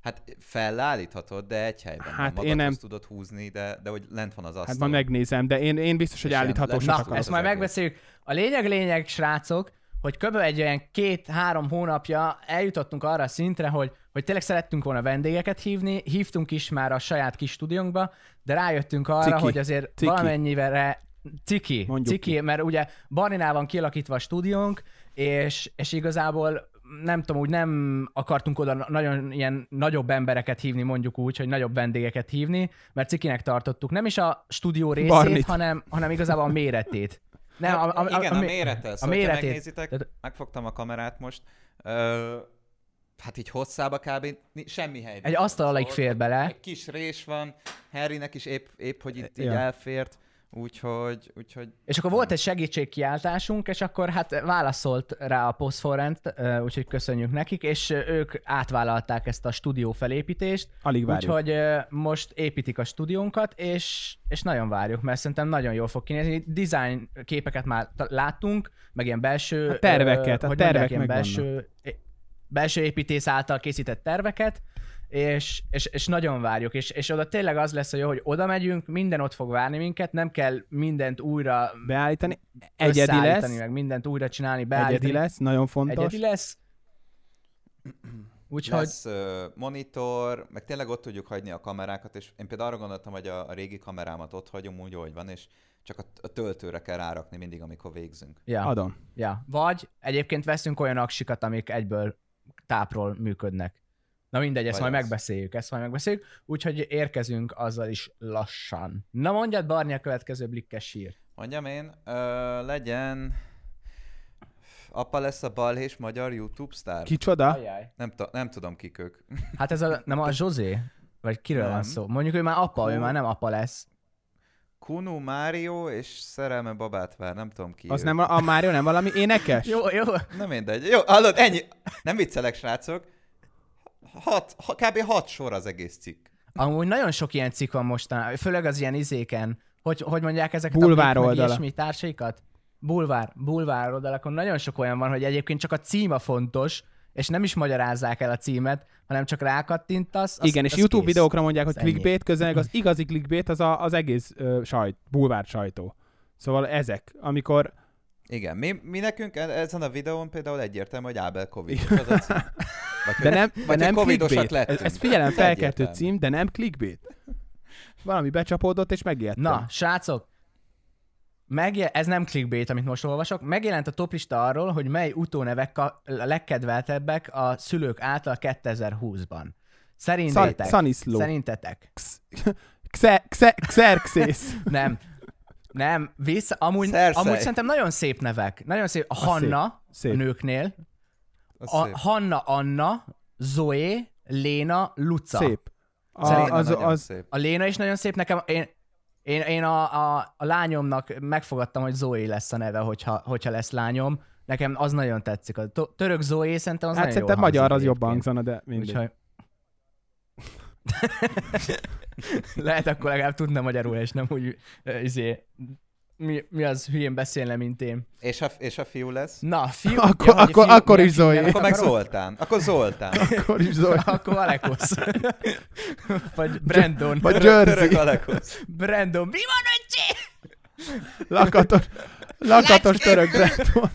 Hát felállíthatod, de egy helyben Hát van. én nem- tudod húzni, de, de hogy lent van az asztal. Hát majd megnézem, de én, én biztos, hogy lesz- Na, ezt majd megbeszéljük. A lényeg, lényeg, srácok, hogy kb. egy olyan két-három hónapja eljutottunk arra a szintre, hogy, hogy tényleg szerettünk volna vendégeket hívni, hívtunk is már a saját kis stúdiónkba, de rájöttünk arra, Ciki. hogy azért Ciki. valamennyivel ciki, Mondjuk ciki, ki. mert ugye Barninál van kialakítva a stúdiónk, és, és igazából nem tudom, úgy nem akartunk oda na- nagyon ilyen nagyobb embereket hívni, mondjuk úgy, hogy nagyobb vendégeket hívni, mert cikinek tartottuk. Nem is a stúdió részét, Barnit. hanem, hanem igazából a méretét. Nem, a, a, a, Igen, a, a, mérete. Szóval, méretét. méretét. megnézitek, megfogtam a kamerát most, ö, hát így hosszába kb. semmi hely. Egy asztal alig fér bele. Egy kis rés van, Harrynek is épp, épp hogy itt így Ja. elfért, úgyhogy, úgyhogy És akkor volt egy segítségkiáltásunk, és akkor hát válaszolt rá a Postforrend, ö, úgyhogy köszönjük nekik, és ö, ők átvállalták ezt a stúdió felépítést, Alig várjuk. úgyhogy ö, most építik a stúdiónkat, és, és nagyon várjuk, mert szerintem nagyon jól fog kinézni. Design képeket már láttunk, meg ilyen belső... A terveket, a hogy tervek mondják, ilyen megvannak. belső, belső építész által készített terveket, és, és, és nagyon várjuk, és, és oda tényleg az lesz, hogy jó, hogy oda megyünk, minden ott fog várni minket, nem kell mindent újra Beállítani. Egyedi lesz. meg mindent újra csinálni, beállítani. Egyedi lesz, nagyon fontos. Egyedi lesz. Úgyhogy Lesz monitor, meg tényleg ott tudjuk hagyni a kamerákat, és én például arra gondoltam, hogy a, a régi kamerámat ott hagyom úgy, ahogy van, és csak a, a töltőre kell rárakni mindig, amikor végzünk. ja, Adom. ja. Vagy egyébként veszünk olyan aksikat, amik egyből tápról működnek. Na mindegy, ezt Vagy majd az. megbeszéljük, ezt majd megbeszéljük, úgyhogy érkezünk azzal is lassan. Na mondjad, Barni, a következő blikkes sír. Mondjam én, ö, legyen... Apa lesz a balhés magyar YouTube sztár? Kicsoda? Nem, t- nem tudom kik ők. [LAUGHS] Hát ez a, nem a Zsozé? Vagy kiről Nem. van szó? Mondjuk ő már apa, ő Hú. már nem apa lesz. Kunu Mário és szerelme babát vár, nem tudom ki Az ő. nem a, a Mário nem valami énekes? [LAUGHS] Jó, jó. Nem mindegy. Jó, hallod, ennyi. Nem viccelek, srácok. Hat, ha, kb. hat sor az egész cikk. Amúgy nagyon sok ilyen cikk van mostanában, főleg az ilyen izéken. Hogy, hogy mondják ezeket Bulvár a oldala. ilyesmi társaikat? Bulvár, bulvár oldalakon nagyon sok olyan van, hogy egyébként csak a címa fontos, és nem is magyarázzák el a címet, hanem csak rákattintasz. Az, Igen, és az YouTube kész. videókra mondják, hogy clickbait, közben az igazi clickbait az a, az egész ö, sajt, bulvár sajtó. Szóval ezek, amikor Igen, mi, mi nekünk e- ezen a videón például egyértelmű, hogy Ábel Covid. Az a cím. [LAUGHS] Vagy, De nem, vagy de nem covidosak clickbait. Ez, lettünk. ez figyelem felkeltő Egyértelmű. cím, de nem clickbait. Valami becsapódott, és megijedtem. Na, srácok, megje- ez nem clickbait, amit most olvasok, megjelent a toplista arról, hogy mely utónevek a a legkedveltebbek a szülők által 2020-ban. Szan, Szerintetek? Szaniszló. Szerintetek? Xe, xe, Xerxes. Nem. Nem, vissza, amúgy, amúgy szerintem nagyon szép nevek. Nagyon szép. A Az Hanna, szép. a nőknél. A szép. Hanna Anna, Zoe, Léna, Luca. Szép. A, Szerintem az, az, szép. A Léna is nagyon szép. Nekem, én, én, én a, a, a lányomnak megfogadtam, hogy Zoe lesz a neve, hogyha, hogyha lesz lányom. Nekem az nagyon tetszik. A török Zoe szerintem az hát nagyon szerintem magyar az jobban hangzana, de mindegy. Úgyhogy... [LAUGHS] Lehet akkor legalább tudna magyarul, és nem úgy izé, mi, mi az hülyén beszélne, mint én. És a, és a fiú lesz? Na, fiú... Akkor- hogy akkor- fiú- akkor is nevet Akkor meg? Zoltán. Akkor Zoltán. [LAUGHS] Akkor is Zoli. Akkor Alekosz. [LAUGHS] Vagy Brandon. Vagy Török Jersey. Alekosz. Brandon. Mi van, öccsi? Lakatos, lakatos török Brandon.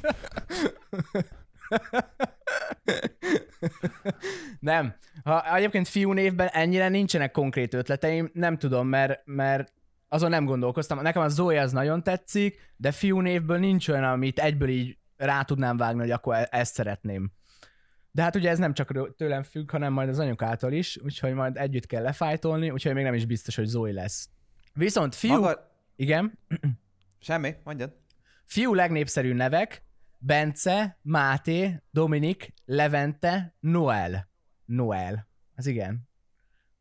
Nem. Ha egyébként fiú névben ennyire nincsenek konkrét ötleteim, nem tudom, mert, mert azon nem gondolkoztam. Nekem a Zoe az nagyon tetszik, de fiú névből nincs olyan, amit egyből így rá tudnám vágni, hogy akkor e- ezt szeretném. De hát ugye ez nem csak tőlem függ, hanem majd az anyukától is, úgyhogy majd együtt kell lefájtolni, úgyhogy még nem is biztos, hogy Zoe lesz. Viszont fiú... Maga... Igen? [CLEARS THROAT] Semmi, mondjad. Fiú legnépszerű nevek, Bence, Máté, Dominik, Levente, Noel. Noel. Az igen.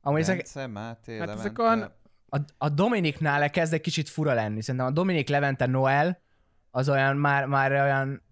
Amúgy ezek, Bence, Máté, Hát Levente. ezek olyan- a, a Dominiknál kezd egy kicsit fura lenni. Szerintem a Dominik, Levente, Noel az olyan már, már olyan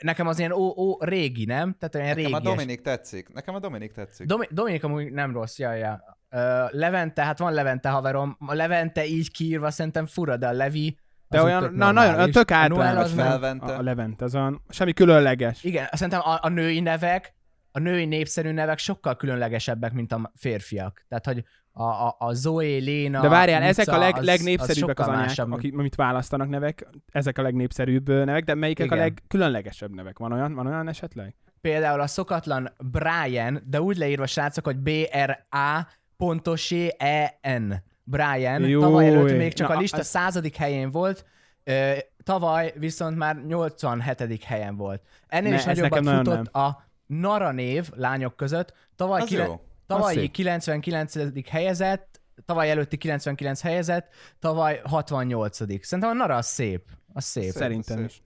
nekem az ilyen ó, ó, régi, nem? Tehát olyan Nekem régi. a Dominik tetszik. Nekem a Dominik tetszik. Domi, Dominik amúgy nem rossz, ja, ja. Uh, Levente, hát van Levente haverom. A Levente így kiírva szerintem fura, de a Levi De olyan, tök na, nagyon, normális. tök általános. Felvente. A, a Levent, az olyan, semmi különleges. Igen, szerintem a, a női nevek, a női népszerű nevek sokkal különlegesebbek, mint a férfiak. Tehát, hogy a, a, a Zoe, Léna, De várjál, Luca, ezek a leg, az- legnépszerűbbek az, sokkal anyák, másabb. akik, amit választanak nevek, ezek a legnépszerűbb nevek, de melyikek Igen. a legkülönlegesebb nevek? Van olyan, van olyan esetleg? Például a szokatlan Brian, de úgy leírva srácok, hogy B-R-A pontos E-N. Brian. Jó, Tavaly előtt még csak na, a lista az- századik helyén volt, ö, tavaly viszont már 87. helyen volt. Ennél Ne, is nagyobbat futott a Nara név lányok között. Tavaly Az jó. Tavalyi szép. 99. helyezett, tavaly előtti 99 helyezett, tavaly 68. Szerintem a Nara az szép. Az szép. Szép. Szerintem szép. is.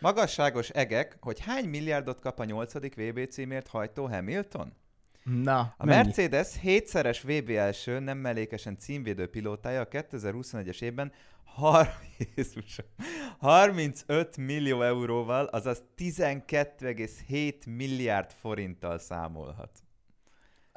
Magasságos egek, hogy hány milliárdot kap a nyolcadik VB címért hajtó Hamilton? Na, A Mennyi? Mercedes hétszeres VB első, nem mellékesen címvédő pilótája a 2021-es évben har- [LAUGHS] Jézusom, 35 millió euróval, azaz 12,7 milliárd forinttal számolhat.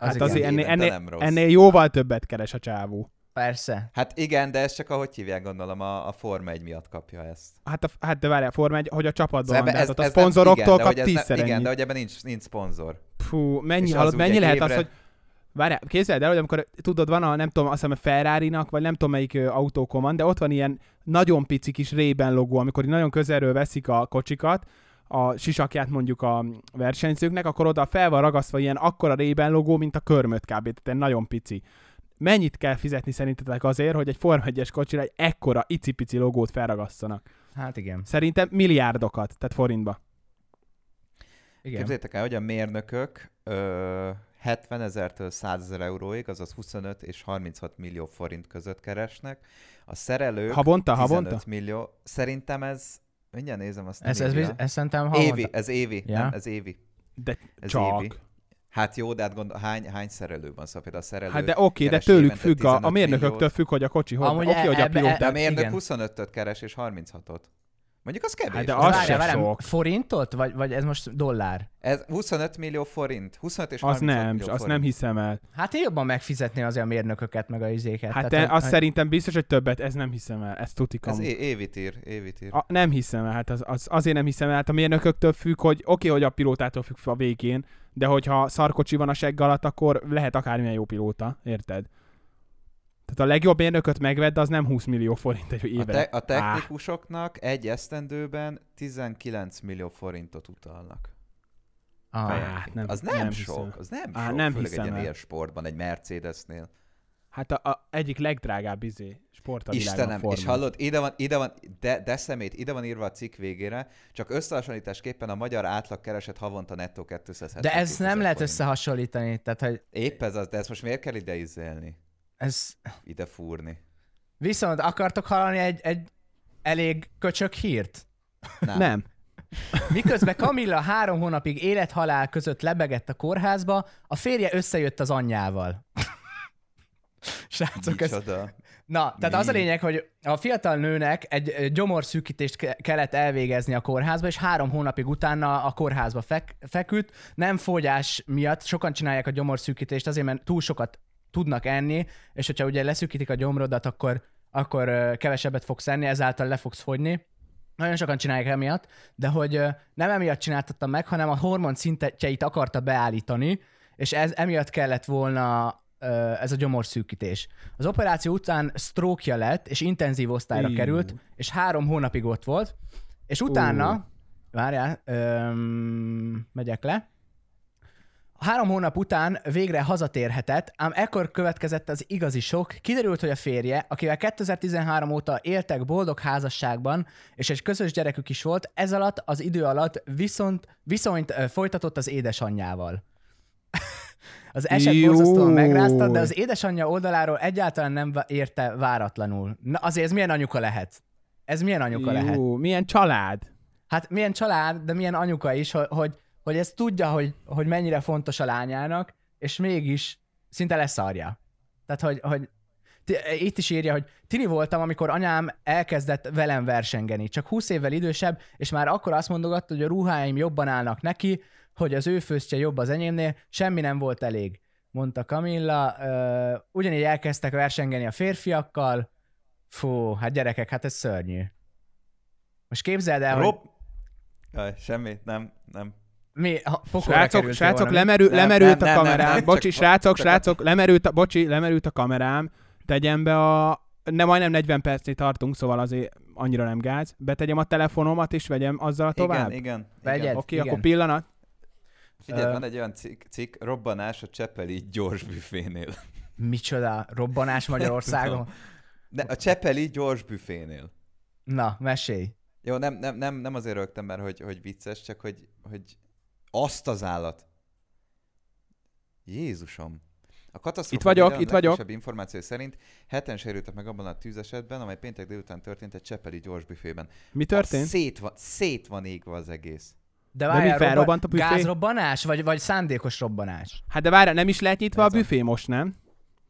Az Hát igen. azért ennél, ennél, rossz. ennél jóval többet keres a csávó. Persze. Hát igen, de ez csak a hogy hívják, gondolom, a, a Forma 1 miatt kapja ezt. Hát, a, hát de várjál, Forma 1, hogy a csapatban Szóval van, hát ott a nem- szponzoroktól kap ez tízszer Igen, de hogy ebben nincs, nincs szponzor. Fú, mennyi, az ugye mennyi lehet évre- az, hogy Várjál, képzeld el, hogy amikor tudod, van a, nem tudom, azt hiszem a Ferrari-nak, vagy nem tudom melyik ö, autókon van, de ott van ilyen nagyon pici kis Ray-Ban logó, amikor nagyon közelről veszik a kocsikat, a sisakját mondjuk a versenyzőknek, akkor oda fel van ragasztva ilyen akkora rében logó, mint a körmöt kb. Tehát egy nagyon pici. Mennyit kell fizetni szerintetek azért, hogy egy Forma 1-es kocsira egy ekkora icipici logót felragasztanak? Hát igen. Szerintem milliárdokat, tehát forintba. igen. Képzeljétek el, hogy a mérnökök ö, 70 ezertől 100 ezer euróig, azaz 25 és 36 millió forint között keresnek. A szerelők Havonta, 15 havonta? millió. Szerintem ez, mindjárt nézem azt. Ez, ez, ez szerintem évi, havonta- ez évi, Ja. nem, ez évi. De Ez csak. évi. Hát jó, de hát gondol, hány, hány szerelő van? Szóval például a szerelő Hát de oké, de tőlük függ, a, a 15 mérnököktől milliót. függ, hogy a kocsi hogy. Oké, hogy a pilóta. De a mérnök Igen. 25-öt keres és 36-ot. Mondjuk az kevés. Hát de az az se várjál, sok. Forintot? Vagy, vagy ez most dollár? Ez 25 millió forint. 25 és Az 36 nem, millió azt forint. nem hiszem el. Hát én jobban megfizetni azért a mérnököket, meg a izéket. Hát Tehát, te, azt hogy- szerintem biztos, hogy többet, ez nem hiszem el. Ez tuti Ez é- évit ír, évit ír. A, nem hiszem el, hát az, az, azért nem hiszem el, hát a mérnököktől függ, hogy oké, hogy a pilótától függ a végén, de hogyha szarkocsi van a segg alatt, akkor lehet akármilyen jó pilóta, érted? Tehát a legjobb mérnököt megvedd, az nem 20 millió forint egy A, évre. te- a technikusoknak egy esztendőben 19 millió forintot utalnak. Ah, nem, az nem, nem sok, hiszem. az nem Á, sok, nem főleg hiszem egy ilyen sportban, egy Mercedesnél. Hát a, a egyik legdrágább izé, sport a Istenem, Forma. és hallod, ide van, ide van, de, de szemét, ide van írva a cikk végére, csak összehasonlításképpen a magyar átlag keresett havonta nettó 270 De ezt nem lehet forint. összehasonlítani, tehát hogy Épp ez az, de ezt most miért kell ide izélni? Ez... Ide fúrni? Viszont akartok hallani egy, egy elég köcsök hírt? Nem. Nem. Miközben Kamilla három hónapig élethalál között lebegett a kórházba, a férje összejött az anyjával. Srácok, ez... Na, tehát az a Mi? lényeg, hogy a fiatal nőnek egy gyomorszűkítést ke- kellett elvégezni a kórházba, és három hónapig utána a kórházba fek- feküdt. Nem fogyás miatt, sokan csinálják a gyomorszűkítést azért, mert túl sokat tudnak enni, és hogyha ugye leszűkítik a gyomrodat, akkor, akkor kevesebbet fogsz enni, ezáltal le fogsz fogyni. Nagyon sokan csinálják emiatt, de hogy nem emiatt csináltatta meg, hanem a hormon szintjeit akarta beállítani, és ez emiatt kellett volna ez a gyomorszűkítés. Az operáció után sztrókja lett, és intenzív osztályra Ú. került, és három hónapig ott volt, és utána, várjál, öm, megyek le, Három hónap után végre hazatérhetett, ám ekkor következett az igazi sok. Kiderült, hogy a férje, akivel 2013 óta éltek boldog házasságban, és egy közös gyerekük is volt, ez alatt az idő alatt viszont viszonyt ö, folytatott az édesanyjával. [LAUGHS] az eset Jó. borzasztóan megrázta, de az édesanyja oldaláról egyáltalán nem érte váratlanul. Na azért ez milyen anyuka lehet? Ez milyen anyuka lehet? Jó, milyen család. Hát milyen család, de milyen anyuka is, hogy, hogy, hogy ez tudja, hogy, hogy mennyire fontos a lányának, és mégis szinte leszarja. Tehát, hogy, hogy itt is írja, hogy tini voltam, amikor anyám elkezdett velem versengeni. Csak 20 évvel idősebb, és már akkor azt mondogatta, hogy a ruháim jobban állnak neki, hogy az ő főztje jobb az enyémnél, semmi nem volt elég, mondta Kamilla. Ugyanígy elkezdtek versengeni a férfiakkal. Fú, hát gyerekek, hát ez szörnyű. Most képzeld el, hogy Rob... Jaj, semmi, nem, nem. Mi ha, Srácok, srácok lemerül, Nem, lemerült nem, a nem, kamerám. nem, nem, bocsi, csak- srácok, csak- srácok, lemerült a, bocsi, lemerült a kamerám. Tegyem be a... Nem, majdnem 40 percnél tartunk, szóval azért annyira nem gáz. Betegyem a telefonomat, és vegyem azzal tovább. Igen, igen. Vegyed. igen. Oké, Igen. akkor pillanat. Figyelj, van egy olyan cikk, cikk, robbanás a Csepeli gyors büfénél. Micsoda robbanás Magyarországon? [LAUGHS] De a Csepeli gyors büfénél. Na, mesélj. Jó, nem, nem, nem, nem azért rögtem, mert hogy, hogy vicces, csak hogy, hogy azt az állat. Jézusom. A katasztrófa Itt vagyok, itt vagyok. információ szerint heten sérültek meg abban a tűzesetben, amely péntek délután történt egy Csepeli gyorsbüfében. Mi történt? Szét van, szét van égve az egész. De, mi, várjál, felrobbant a büfé? Gázrobbanás, vagy, vagy szándékos robbanás? Hát de várj, nem is lehet nyitva a Ez a- büfé most, nem?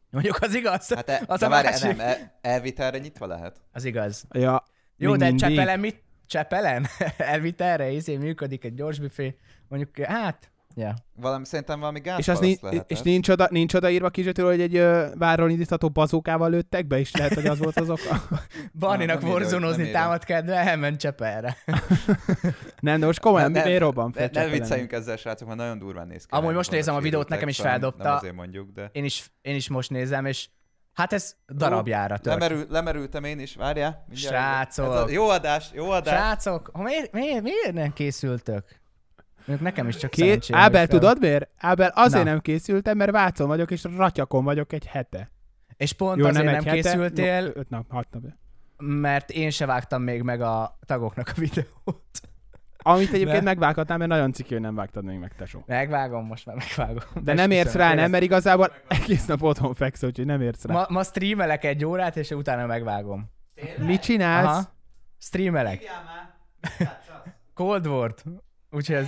Mondjuk az igaz. Hát e, az de a várj, másik. nem, el, elvitelre nyitva lehet. Az igaz. Ja, Jó, de mindig. Csepelen mit? Csepelen? [LAUGHS] Elvitelre izé működik egy gyors büfé. Mondjuk, hát, ja. Valami, szerintem valami És, az nincs, lehetett. és nincs, oda, nincs odaírva kizsötől, hogy egy ö, várról indítható bazókával lőttek be, és lehet, hogy az volt az oka. [LAUGHS] Barninak nem vorzonozni nem támad kedve, elment Csepelre. [LAUGHS] Nem, de most komolyan, Ne- mi, miért robban fel Ne, vicceljünk ezzel, srácok, mert nagyon durván néz ki. Amúgy most nézem a videót, nekem is szóval nem- feldobta. Nem azért mondjuk, de... Én is, én is most nézem, és Hát ez darabjára tört. Lemerül, lemerültem én is, várjál. Srácok. Ez a jó adás, jó adás. Srácok, ha miért, miért, miért nem készültök? Nekem is csak Két. Ábel, fel- tudod miért? Ábel, azért Na. nem készültem, mert Vácon vagyok, és ratyakon vagyok egy hete. És pont Jó, azért nem nem, hete, készültél, no, öt nap, hat nap. mert én se vágtam még meg a tagoknak a videót. Amit egyébként De- megvághatnám, mert nagyon ciki, hogy nem vágtad még meg, tesó. Megvágom, most már megvágom. De nem érsz rá, nem? Mert igazából egész nap otthon fekszol, úgyhogy nem érsz rá. Ma, ma streamelek egy órát, és utána megvágom. Mit csinálsz? Aha. Streamelek. Cold War. Úgyhogy ez...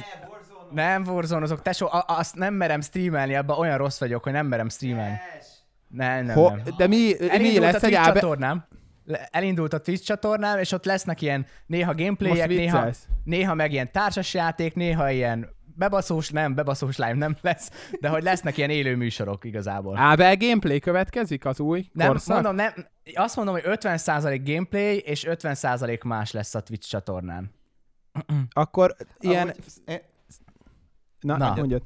Nem warzone tesó, a- azt nem merem streamelni, abban olyan rossz vagyok, hogy nem merem streamelni. Nem, nem, Ho- nem. de mi, mi Elindult a lesz egy Twitch Ábel... csatornám. Le- Elindult a Twitch csatornám, és ott lesznek ilyen néha gameplayek, néha, néha meg ilyen társasjáték, néha ilyen bebaszós, nem, bebaszós live nem lesz, de hogy lesznek ilyen élő műsorok igazából. Ábel gameplay következik az új Nem, korszak? mondom, nem, azt mondom, hogy 50% gameplay és 50% más lesz a Twitch csatornán. Akkor ilyen... Amúgy, én- Na, Na. Na. mondjad.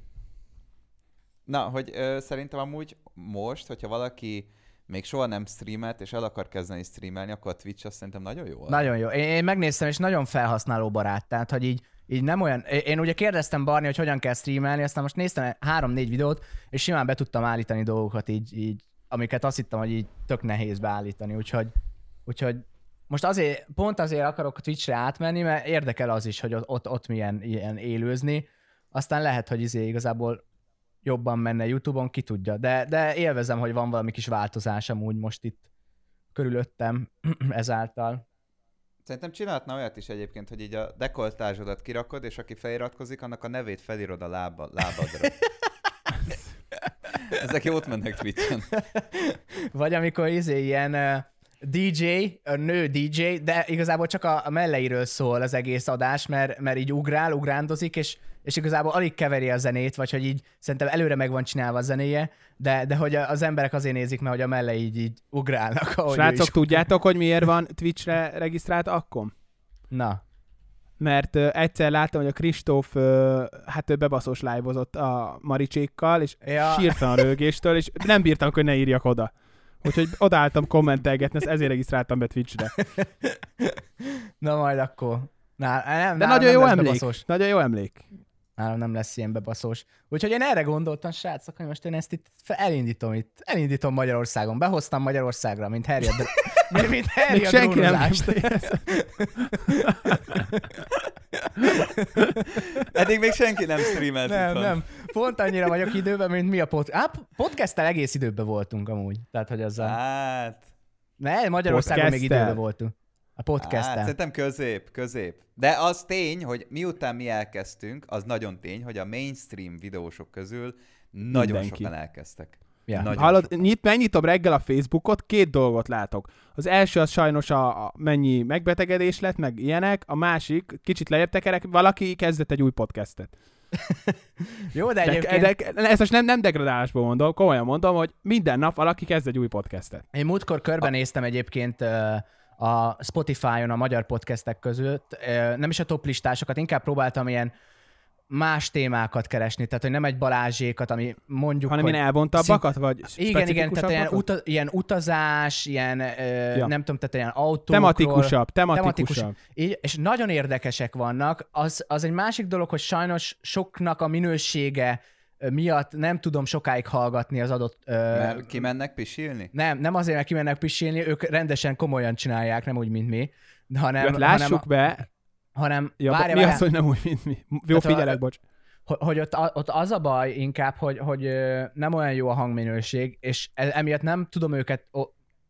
Na, hogy ö, szerintem amúgy most, hogyha valaki még soha nem streamelt, és el akar kezdeni streamelni, akkor a Twitch azt szerintem nagyon jó. Nagyon jó. Én, én megnéztem, és nagyon felhasználó barát. Tehát, hogy így, így nem olyan... Én én ugye kérdeztem Barni, hogy hogyan kell streamelni, aztán most néztem három-négy videót, és simán be tudtam állítani dolgokat így, így amiket azt hittem, hogy így tök nehéz beállítani, úgyhogy, úgyhogy most azért, pont azért akarok a Twitchre átmenni, mert érdekel az is, hogy ott, ott, ott milyen ilyen élőzni. Aztán lehet, hogy izé igazából jobban menne YouTube-on, ki tudja. De, de élvezem, hogy van valami kis változás amúgy most itt körülöttem [CLEARS THROAT] ezáltal. Szerintem csinálhatna olyat is egyébként, hogy így a dekoltázsodat kirakod, és aki feliratkozik, annak a nevét felírod a lába, lábadra. [LAUGHS] Ezek jót mennek Twitch-en. Vagy amikor izé ilyen DJ, a nő DJ, de igazából csak a, a melleiről szól az egész adás, mert, mert így ugrál, ugrándozik, és, és igazából alig keveri a zenét, vagy hogy így szerintem előre meg van csinálva a zenéje, de, de hogy az emberek azért nézik, mert hogy a mellei így, így ugrálnak, ahogy Srácok, is. tudjátok, hogy miért van Twitchre regisztrált Akkom? Na, Mert ö, egyszer láttam, hogy a Kristóf, ö, hát ő bebaszós live a Maricsékkal, és ja. sírtam a rögéstől, és nem bírtam, hogy ne írjak oda. Úgyhogy odaálltam kommentelgetni, ezt ezért regisztráltam be Twitchre. [LAUGHS] na majd akkor. Na, nem, De nagyon nem jó emlék. bebaszós. Nagyon jó emlék. Nálam nem lesz ilyen bebaszós. Úgyhogy én erre gondoltam, srácok, hogy most én ezt itt elindítom itt. Elindítom Magyarországon. Behoztam Magyarországra, mint Harry a, mint, [LAUGHS] [LAUGHS] mint Harry Még a senki nem. Eddig még senki nem streamelt Nem, nem. Pont annyira vagyok időben, mint mi a pod... Á, podcasttel egész időben voltunk amúgy. Tehát, hogy az a... Hát, Ne, Magyarországon még Podcasttel. időben voltunk. A hát, podcasttel. szerintem közép, közép. De az tény, hogy miután mi elkezdtünk, az nagyon tény, hogy a mainstream videósok közül nagyon Mindenki. sokan elkezdtek. Ja. Nagyon Hallod, sokan. nyit, megnyitom reggel a Facebookot, két dolgot látok. Az első az sajnos a, a mennyi megbetegedés lett, meg ilyenek, a másik, kicsit lejjebb tekerek, valaki kezdett egy új podcastet. Jó, de De, egyébként... de, ezt most nem, nem degradálásból mondom, komolyan mondom, hogy minden nap valaki kezd egy új podcastet. Én múltkor körbenéztem egyébként ö, a Spotify-on a magyar podcastek között, nem is a top listásokat, inkább próbáltam ilyen más témákat keresni, tehát hogy nem egy Balázsékat, ami mondjuk, Hanem hogy... ilyen elvontabbakat, vagy Igen, igen, tehát ilyen, uta, ilyen utazás, ilyen, ö, Ja. nem tudom, tehát ilyen autókról. Tematikusabb, tematikusabb. tematikus. Így, és nagyon érdekesek vannak. Az, az egy másik dolog, hogy sajnos soknak a minősége miatt nem tudom sokáig hallgatni az adott... Ö, Mert kimennek pisilni? nem, nem azért, mert kimennek pisilni, ők rendesen komolyan csinálják, nem úgy, mint mi, hanem, Hát lássuk hanem, be, hanem ja, várja, mi várja, az, hogy nem úgy, mint mi. Jó, Tehát a- figyelek, bocs. hogy, hogy ott, ott, az a baj inkább, hogy, hogy nem olyan jó a hangminőség, és e- emiatt nem tudom őket, o,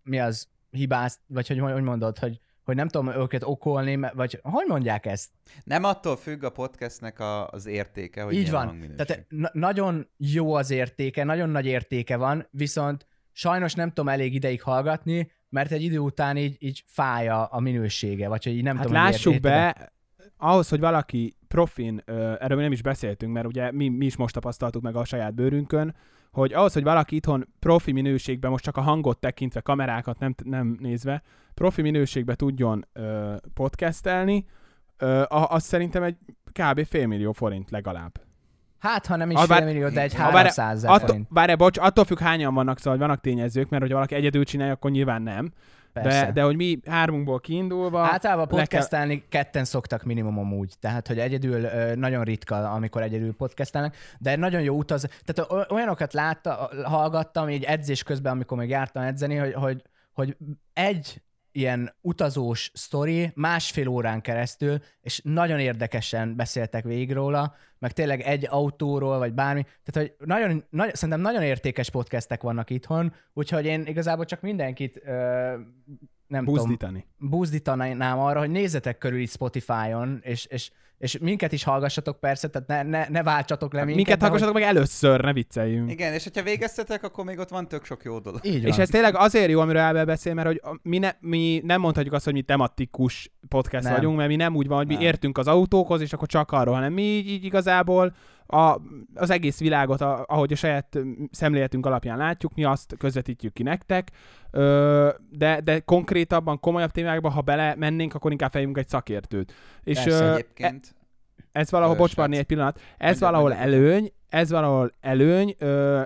mi az, hibázt, vagy hogy, hogy mondod, hogy, hogy nem tudom őket okolni, vagy hogy mondják ezt? Nem attól függ a podcastnek a, az értéke, hogy Így van. hangminőség. Tehát na- nagyon jó az értéke, nagyon nagy értéke van, viszont sajnos nem tudom elég ideig hallgatni, mert egy idő után így, így fáj a, a minősége, vagy hogy így nem Hát tudom, hogy lássuk be, ahhoz, hogy valaki profin, erről mi nem is beszéltünk, mert ugye mi, mi is most tapasztaltuk meg a saját bőrünkön, hogy ahhoz, hogy valaki itthon profi minőségben, most csak a hangot tekintve, kamerákat nem, nem nézve, profi minőségben tudjon ö, podcastelni, ö, az szerintem egy kb. félmillió forint legalább. Hát, ha nem is fél millió, de egy Ah, bár- 300 ezer forint. várj, bocs, attól függ hányan vannak, szóval vannak tényezők, mert hogyha valaki egyedül csinálja, akkor nyilván nem. Persze. De, de hogy mi hármunkból kiindulva... Általában le kell- ketten szoktak minimum amúgy. Tehát, hogy egyedül nagyon ritka, amikor egyedül podcastelnek, de nagyon jó utaz. Tehát olyanokat látta, hallgattam így edzés közben, amikor még jártam edzeni, hogy, hogy, hogy egy ilyen utazós sztori másfél órán keresztül, és nagyon érdekesen beszéltek végig róla, meg tényleg egy autóról, vagy bármi. Tehát, hogy nagyon, nagy, szerintem nagyon értékes podcastek vannak itthon, úgyhogy én igazából csak mindenkit ö, nem tudom, buzdítani. buzdítanám arra, hogy nézzetek körül itt Spotify-on, és, és, és minket is hallgassatok persze, tehát ne, ne, ne váltsatok le minket. Minket de hogy- hallgassatok meg először, ne vicceljünk. Igen, és hogyha végeztetek, akkor még ott van tök sok jó dolog. Így van. És ez tényleg azért jó, amiről Ábel beszél, mert hogy mi, ne, mi nem mondhatjuk azt, hogy mi tematikus podcast Nem. vagyunk, mert mi nem úgy van, hogy mi Nem. értünk az autókhoz, és akkor csak arról, hanem mi így, így igazából a, az egész világot, a, ahogy a saját szemléletünk alapján látjuk, mi azt közvetítjük ki nektek, Ö, de, de konkrétabban, komolyabb témákban, ha bele mennénk, akkor inkább fejünk egy szakértőt. És Persze, ö, Egyébként. ez valahol, bocs, egy pillanat, ez valahol előny, ez valahol előny, ö,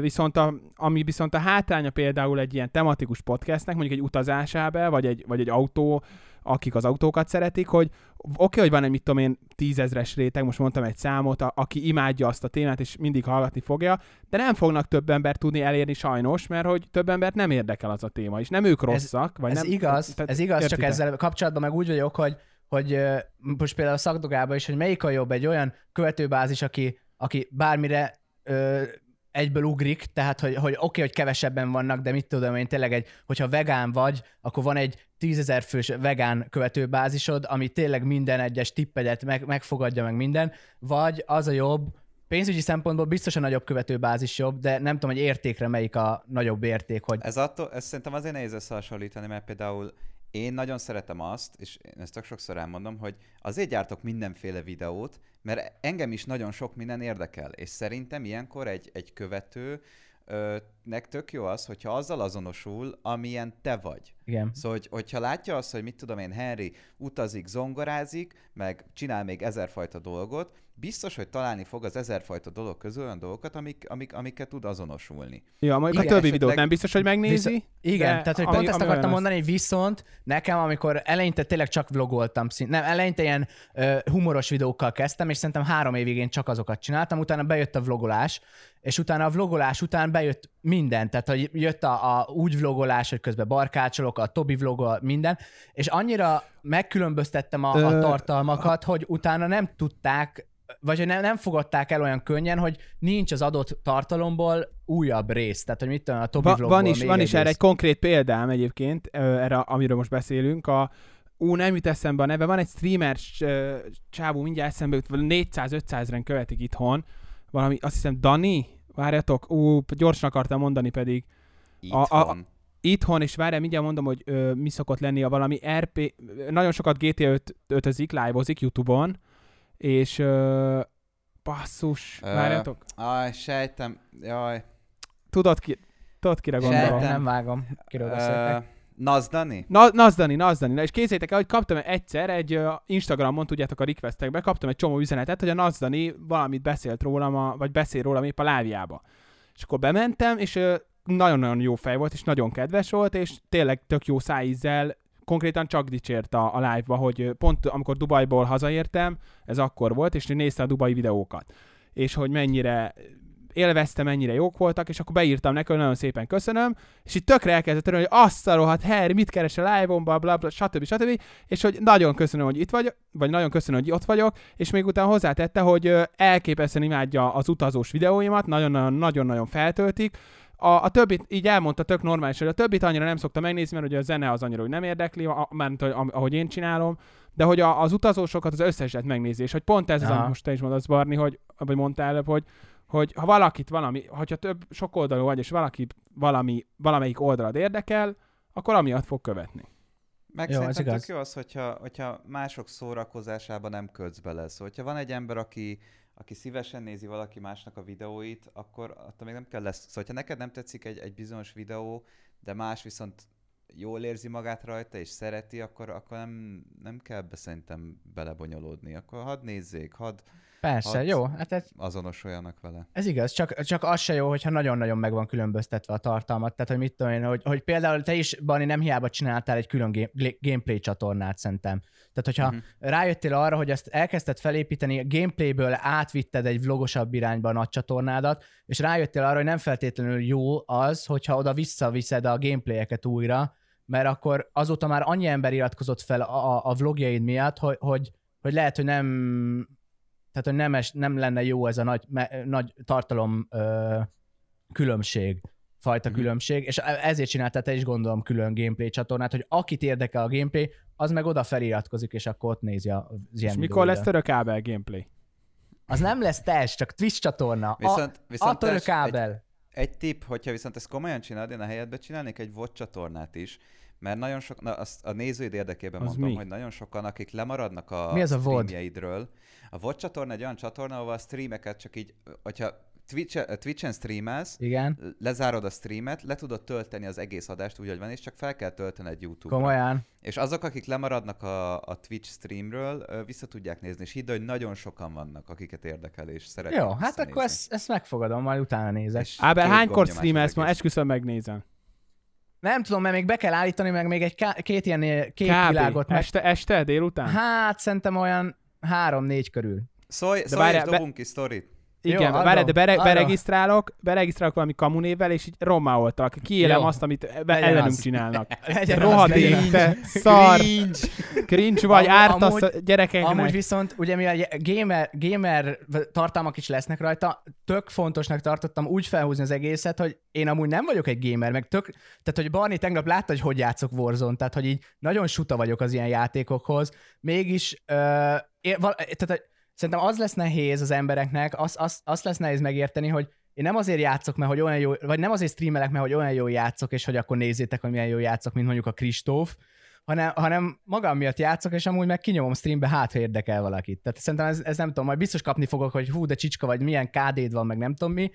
viszont a, ami viszont a hátránya például egy ilyen tematikus podcastnek, mondjuk egy utazásába, vagy egy, vagy egy autó, akik az autókat szeretik, hogy oké, hogy van egy, mit tudom én, tízezres réteg, most mondtam egy számot, a, aki imádja azt a témát, és mindig hallgatni fogja, de nem fognak több embert tudni elérni sajnos, mert hogy több embert nem érdekel az a téma, és nem ők rosszak, vagy ez nem, igaz, tehát ez igaz, csak értitek? ezzel kapcsolatban meg úgy vagyok, hogy, hogy most például a szakdogában is, hogy melyik a jobb egy olyan követőbázis, aki, aki bármire ö, egyből ugrik, tehát hogy, hogy oké, okay, hogy kevesebben vannak, de mit tudom én, tényleg egy, hogyha vegán vagy, akkor van egy tízezer fős vegán követőbázisod, ami tényleg minden egyes tippedet meg, megfogadja meg minden, vagy az a jobb, pénzügyi szempontból biztos a nagyobb követőbázis jobb, de nem tudom, hogy értékre melyik a nagyobb érték, hogy Ez, attól, ez szerintem azért nehéz összehasonlítani, mert például én nagyon szeretem azt, és én ezt tök sokszor elmondom, hogy azért gyártok mindenféle videót, mert engem is nagyon sok minden érdekel, és szerintem ilyenkor egy, egy követő ö, nek tök jó az, hogyha azzal azonosul, amilyen te vagy. igen. Szóval, hogy, hogyha látja azt, hogy mit tudom én, Henry utazik, zongorázik, meg csinál még ezerfajta dolgot, biztos, hogy találni fog az ezerfajta dolog közül olyan dolgokat, amik, amik, amiket tud azonosulni. Ja, mondjuk Igen, a többi videót nem biztos, hogy megnézi. Visz- Igen, de tehát hogy ami- pont ezt akartam az- mondani, hogy viszont nekem, amikor eleinte tényleg csak vlogoltam, szint, nem, eleinte ilyen ö, humoros videókkal kezdtem, és szerintem három évig én csak azokat csináltam, utána bejött a vlogolás, és utána a vlogolás után bejött minden, tehát hogy jött a, a úgy vlogolás, hogy közben barkácsolok, a Tobi vlogol, minden, és annyira megkülönböztettem a, a tartalmakat, hogy utána nem tudták, vagy hogy nem, nem fogadták el olyan könnyen, hogy nincs az adott tartalomból újabb rész. Tehát, hogy mit tudom, a Tobi Va- vlogból van is, van egy is erre egy konkrét példám egyébként, erre, amiről most beszélünk. A, ú, nem jut eszembe a neve, van egy streamer csávó, mindjárt eszembe jut, 400-500-ren követik itthon, valami, azt hiszem Dani, várjatok, ú, gyorsan akartam mondani pedig, A- a- Itthon. itthon, és várjál, mindjárt mondom, hogy ö, mi szokott lenni a valami RP, nagyon sokat GTA 5 ötözik, live-ozik YouTube-on, és ö, basszus, Ö, várjatok, Aj, sejtem, jaj. tudod ki, tudod kire Sejtem. gondolok? Nem, nem vágom, kiről beszéltek. Nazdani? Na, Nazdani, Nazdani. Na és kézzétek el, hogy kaptam egyszer egy ö, Instagramon, tudjátok a requestekbe, kaptam egy csomó üzenetet, hogy a Nazdani valamit beszélt rólam, a, vagy beszél rólam épp a láviába. És akkor bementem, és nagyon-nagyon jó fej volt, és nagyon kedves volt, és tényleg tök jó szájízzel, konkrétan csak dicsért a, a live-ba, hogy pont amikor Dubajból hazaértem, ez akkor volt, és nézte a dubai videókat. És hogy mennyire élvezte, mennyire jók voltak, és akkor beírtam neki, hogy nagyon szépen köszönöm, és itt tökre elkezdett örülni, hogy azt a rohadt Harry, mit keres a live-omba, bla, bla, stb. stb. És hogy nagyon köszönöm, hogy itt vagy, vagy nagyon köszönöm, hogy ott vagyok, és még utána hozzátette, hogy elképesztően imádja az utazós videóimat, nagyon-nagyon feltöltik, a, a többit így elmondta tök normális, hogy a többit annyira nem szokta megnézni, mert ugye a zene az annyira hogy nem érdekli, a, mert hogy, ahogy én csinálom, de hogy a, az utazósokat az összeset megnézi, és hogy pont ez az, amit most te is mondasz, Barni, hogy, vagy mondtál előbb, hogy, hogy ha valakit valami, hogyha több, sok oldalú vagy, és valaki valami, valamelyik oldalad érdekel, akkor amiatt fog követni. Meg Jó, szerintem igaz. tök jó az, hogyha, hogyha mások szórakozásába nem kötsz bele. Szóval, hogyha van egy ember, aki, aki szívesen nézi valaki másnak a videóit, akkor attól még nem kell lesz. Szóval, ha neked nem tetszik egy, egy bizonyos videó, de más viszont jól érzi magát rajta, és szereti, akkor, akkor nem, nem kell be szerintem belebonyolódni. Akkor hadd nézzék, hadd, Persze, Hadd jó, hát ez, azonosuljanak vele. ez igaz, csak, csak az se jó, hogyha nagyon-nagyon meg van különböztetve a tartalmat. Tehát, hogy mit tudom én, hogy, hogy például te is, Bani, nem hiába csináltál egy külön game, gameplay csatornát szerintem. Tehát, hogyha uh-huh. rájöttél arra, hogy ezt elkezdted felépíteni, gameplayből átvitted egy vlogosabb irányba a nagy csatornádat, és rájöttél arra, hogy nem feltétlenül jó az, hogyha oda visszaviszed a gameplayeket újra, mert akkor azóta már annyi ember iratkozott fel a, a, vlogjaid miatt, hogy, hogy, hogy lehet, hogy nem tehát, hogy nem, es, nem lenne jó ez a nagy, me, nagy tartalom ö, különbség, fajta mm-hmm. különbség, és e- ezért csináltál te is gondolom külön gameplay csatornát, hogy akit érdekel a gameplay, az meg oda feliratkozik, és akkor ott nézi az ilyen És mikor lesz törökábel gameplay? Az nem lesz test, csak Twitch csatorna. Viszont, a, viszont a török Tess, egy, kábel. Egy tipp, hogyha viszont ezt komolyan csinálod, én a helyedbe csinálnék egy VOD csatornát is, mert nagyon sok, na azt a nézőid érdekében Az mondom, mi? hogy nagyon sokan, akik lemaradnak a Mi az a VOD? streamjeidről. A VOD csatorna egy olyan csatorna, ahol a streameket csak így, hogyha Twitch, Twitch-en streamelsz, Igen, lezárod a streamet, le tudod tölteni az egész adást úgy, hogy van, és csak fel kell töltened YouTube-ra. komolyan. És azok, akik lemaradnak a, a Twitch streamről, vissza tudják nézni, és hidd, hogy nagyon sokan vannak, akiket érdekel, és szeretnék Jó, hát akkor ezt, ezt megfogadom, majd utána nézek. És Ábel, hánykor streamelsz ma? Esküszöm megnézem. Nem tudom, mert még be kell állítani, meg még egy ká- két ilyen két Kb. világot meg. Este, este, délután? Hát szerintem olyan három-négy körül. Szólj, szólj várjál, és be- dobunk ki sztorit. Igen, Jó, várj, de bere, beregisztrálok, beregisztrálok valami kamunévvel, és így rommáloltak. Kiélem Jó. azt, amit Legyen ellenünk az. csinálnak. [LAUGHS] Az. te szar, Cringe. cringe vagy, Am- ártasz amúgy- a gyerekeknek. Amúgy viszont, ugye mivel gamer, gamer tartalmak is lesznek rajta, tök fontosnak tartottam úgy felhúzni az egészet, hogy én amúgy nem vagyok egy gamer, meg tök, tehát hogy Barni tegnap látta, hogy hogy játszok Warzone, tehát hogy így nagyon suta vagyok az ilyen játékokhoz, mégis, uh, én, val, tehát szerintem az lesz nehéz az embereknek, az, az, azt lesz nehéz megérteni, hogy én nem azért játszok, mert hogy olyan jó, vagy nem azért streamelek, mert hogy olyan jó játszok, és hogy akkor nézzétek, hogy milyen jó játszok, mint mondjuk a Kristóf, hanem, hanem magam miatt játszok, és amúgy meg kinyomom streambe, hát ha érdekel valakit. Tehát szerintem ez, ez nem tudom, majd biztos kapni fogok, hogy hú, de csicska vagy, milyen KD-d van, meg nem tudom mi,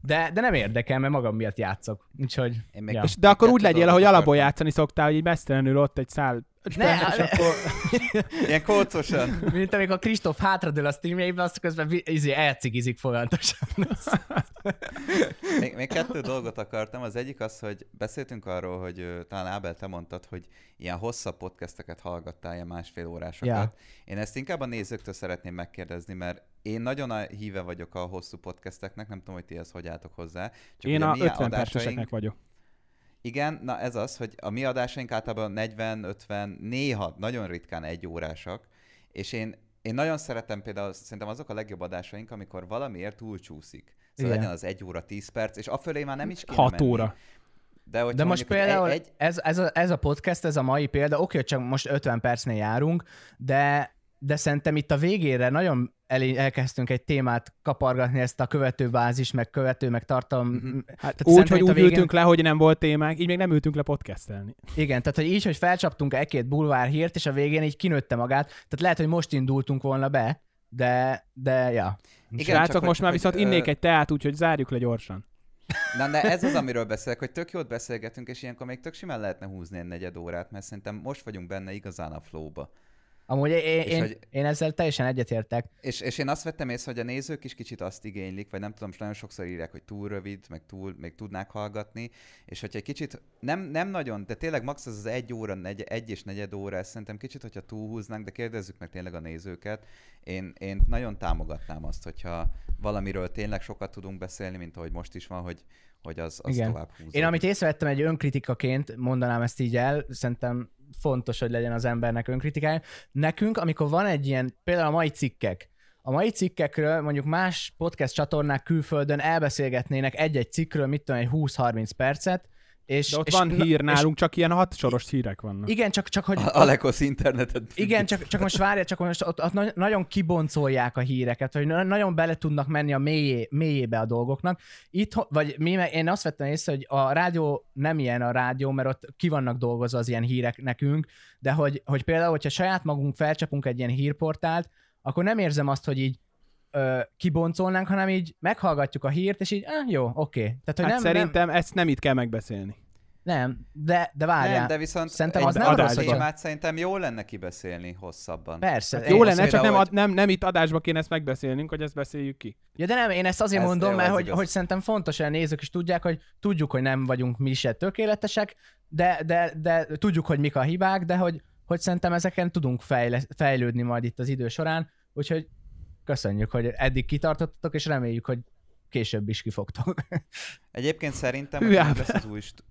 de, de nem érdekel, mert magam miatt játszok. Úgyhogy Én még Ja. És, de akkor úgy legyél, ahogy alapból akartam. játszani szoktál, hogy így mesztelenül ott egy szál. Ne, és ne. akkor [LAUGHS] Ilyen kócosan. mint amikor Kristóf hátradől a streamjeibe, azt közben izé, elcigizik folyamatosan. [LAUGHS] Még, még kettő dolgot akartam. Az egyik az, hogy beszéltünk arról, hogy talán Ábel, te mondtad, hogy ilyen hosszabb podcasteket hallgattál, ilyen másfél órásokat. Ja. Én ezt inkább a nézőktől szeretném megkérdezni, mert én nagyon a híve vagyok a hosszú podcasteknek, nem tudom, hogy ti ezt hogy álltok hozzá. Csak én a mi 50 perceseknek vagyok. Igen, na ez az, hogy a mi adásaink általában 40, 50, néha nagyon ritkán egy órásak, és én, én nagyon szeretem például, szerintem azok a legjobb adásaink, amikor valamiért túlcsúszik. Szóval Igen. legyen az egy óra, 10 perc, és afölé már nem is kéne 6 menni. óra. De, De most mondjuk, hogy például egy, egy, ez, ez, a, ez a podcast, ez a mai példa, oké, hogy csak most 50 percnél járunk, de, de szerintem itt a végére nagyon elé, elkezdtünk egy témát kapargatni, ezt a követőbázis, meg követő, meg tartalom. Mhm. Hát úgy, hogy úgy végén- ültünk le, hogy nem volt témánk, így még nem ültünk le podcastelni. Igen, tehát hogy így, hogy felcsaptunk egy-két bulvár hírt, és a végén így kinőtte magát. Tehát lehet, hogy most indultunk volna be, de, de ja. Igen, Srácok, csak most hogy- már hogy, viszont ö, innék egy teát, úgyhogy zárjuk le gyorsan. Na, de ez az, amiről beszélek, hogy tök jót beszélgetünk, és ilyenkor még tök simán lehetne húzni egy negyed órát, mert szerintem most vagyunk benne igazán a flowba. Amúgy én, És én, hogy- én ezzel teljesen egyetértek. És, és én azt vettem észre, hogy a nézők is kicsit azt igénylik, vagy nem tudom, és nagyon sokszor írják, hogy túl rövid, meg túl, még tudnák hallgatni, és hogyha egy kicsit, nem, nem nagyon, de tényleg max az az egy óra, negy, egy és negyed óra, ezt szerintem kicsit, hogyha túlhúznánk, de kérdezzük meg tényleg a nézőket, én, én nagyon támogatnám azt, hogyha valamiről tényleg sokat tudunk beszélni, mint ahogy most is van, hogy, hogy az, az Igen. tovább húzódik. Én amit észrevettem egy önkritikaként, mondanám ezt így el, szerintem fontos, hogy legyen az embernek önkritikája. Nekünk, amikor van egy ilyen, például a mai cikkek, a mai cikkekről mondjuk más podcast csatornák külföldön elbeszélgetnének egy-egy cikkről, mit tudom, egy 20-30 percet, és, De ott és, van na- hír és- nálunk, csak ilyen hat soros hírek vannak. Igen, csak, csak hogy... A Alekosz internetet. Igen, csak, csak most várja, csak most ott, ott na- nagyon kiboncolják a híreket, vagy na- nagyon bele tudnak menni a mélyé, mélyébe a dolgoknak. Itt, vagy mi, én azt vettem észre, hogy a rádió nem ilyen a rádió, mert ott ki vannak dolgozva az ilyen hírek nekünk, de hogy, hogy például, hogyha saját magunk felcsapunk egy ilyen hírportált, akkor nem érzem azt, hogy így ö, kiboncolnánk, hanem így meghallgatjuk a hírt, és így, ah, jó, oké. Tehát, hogy Hát nem, nem, szerintem ezt nem itt kell megbeszélni. Nem, de, de várjál. Nem, de viszont Szerintem az nem rossz, témát szerintem jó lenne kibeszélni hosszabban. Persze. Hát jó lenne, csak nem, hogy- ad, nem, nem itt adásba kéne ezt megbeszélnünk, hogy ezt beszéljük ki. Ja, de nem, én ezt azért Ez- mondom, jó, mert hogy, igaz. hogy szerintem fontos, hogy a nézők is tudják, hogy tudjuk, hogy nem vagyunk mi se tökéletesek, de, de, de tudjuk, hogy mik a hibák, de hogy, hogy szerintem ezeken tudunk fejle, fejlődni majd itt az idő során, úgyhogy köszönjük, hogy eddig kitartottatok, és reméljük, hogy később is kifogtok. [LAUGHS] Egyébként szerintem, hogy lesz az új, st-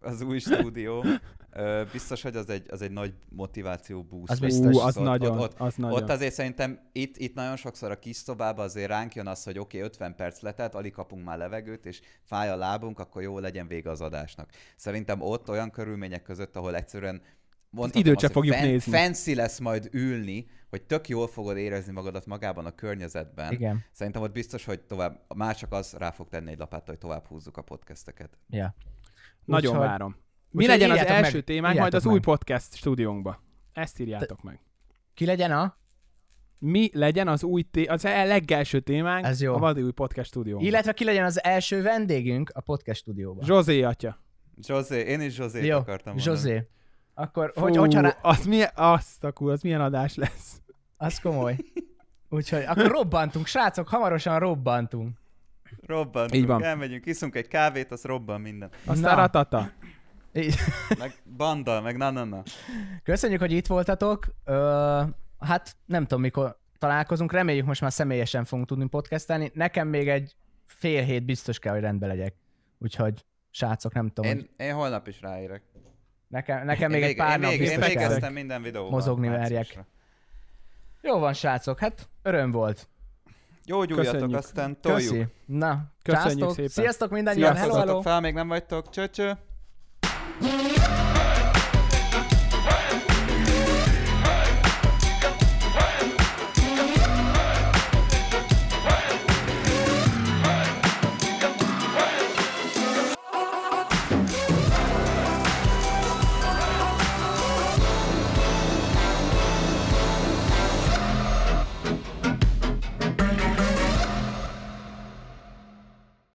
az új stúdió, ö, biztos, hogy az egy, az egy nagy motiváció boost. Az biztos. Ú, az Ott- nagyon, ott- az nagyon. Ott azért szerintem itt, itt nagyon sokszor a kis szobában azért ránk jön az, hogy oké, okay, 50 perc letelt, alig kapunk már levegőt, és fáj a lábunk, akkor jó legyen vége az adásnak. Szerintem ott olyan körülmények között, ahol egyszerűen mondhatom időt azt, se hogy fogjuk nézni. Fancy lesz majd ülni, hogy tök jól fogod érezni magadat magában a környezetben. Igen. Szerintem ott biztos, hogy tovább, már csak az rá fog tenni egy lapáttal, hogy tovább húzzuk a podcasteket. Ja. Nagyon Úgyhogy- várom. Mi úgyhogy legyen az első meg, témánk majd az új meg. podcast stúdiónkba? Ezt írjátok meg. Ki legyen a? Mi legyen az új té- az e- legelső témánk Ez jó. a Vadi új podcast stúdiónkban? Illetve ki legyen az első vendégünk a podcast stúdióban? Zsozé atya. José, én is José Jó, akartam mondani. José. Akkor, Fú, hogy, hogyha rá... az milyen, azt a kur, az milyen adás lesz. Az komoly. Úgyhogy akkor robbantunk, srácok, hamarosan robbantunk. Robbantunk, Így van. elmegyünk, iszunk egy kávét, az robban minden. Aztán Na. ratata. Így. Meg banda, meg na-na-na. Köszönjük, hogy itt voltatok. Ö, hát nem tudom, mikor találkozunk. Reméljük most már személyesen fogunk tudni podcastelni. Nekem még egy fél hét biztos kell, hogy rendbe legyek. Úgyhogy srácok, nem tudom, hogy Én, én holnap is ráérek. Nekem, nekem én még egy pár én nap még, én végeztem minden videóval. Mozogni merjek. Jó van, srácok, hát öröm volt. Jó gyújjatok, aztán toljuk. Köszi. Na, Köszönjük császtok. szépen. Sziasztok mindannyian, hello, hello. Fel, még nem vagytok. Cső, cső.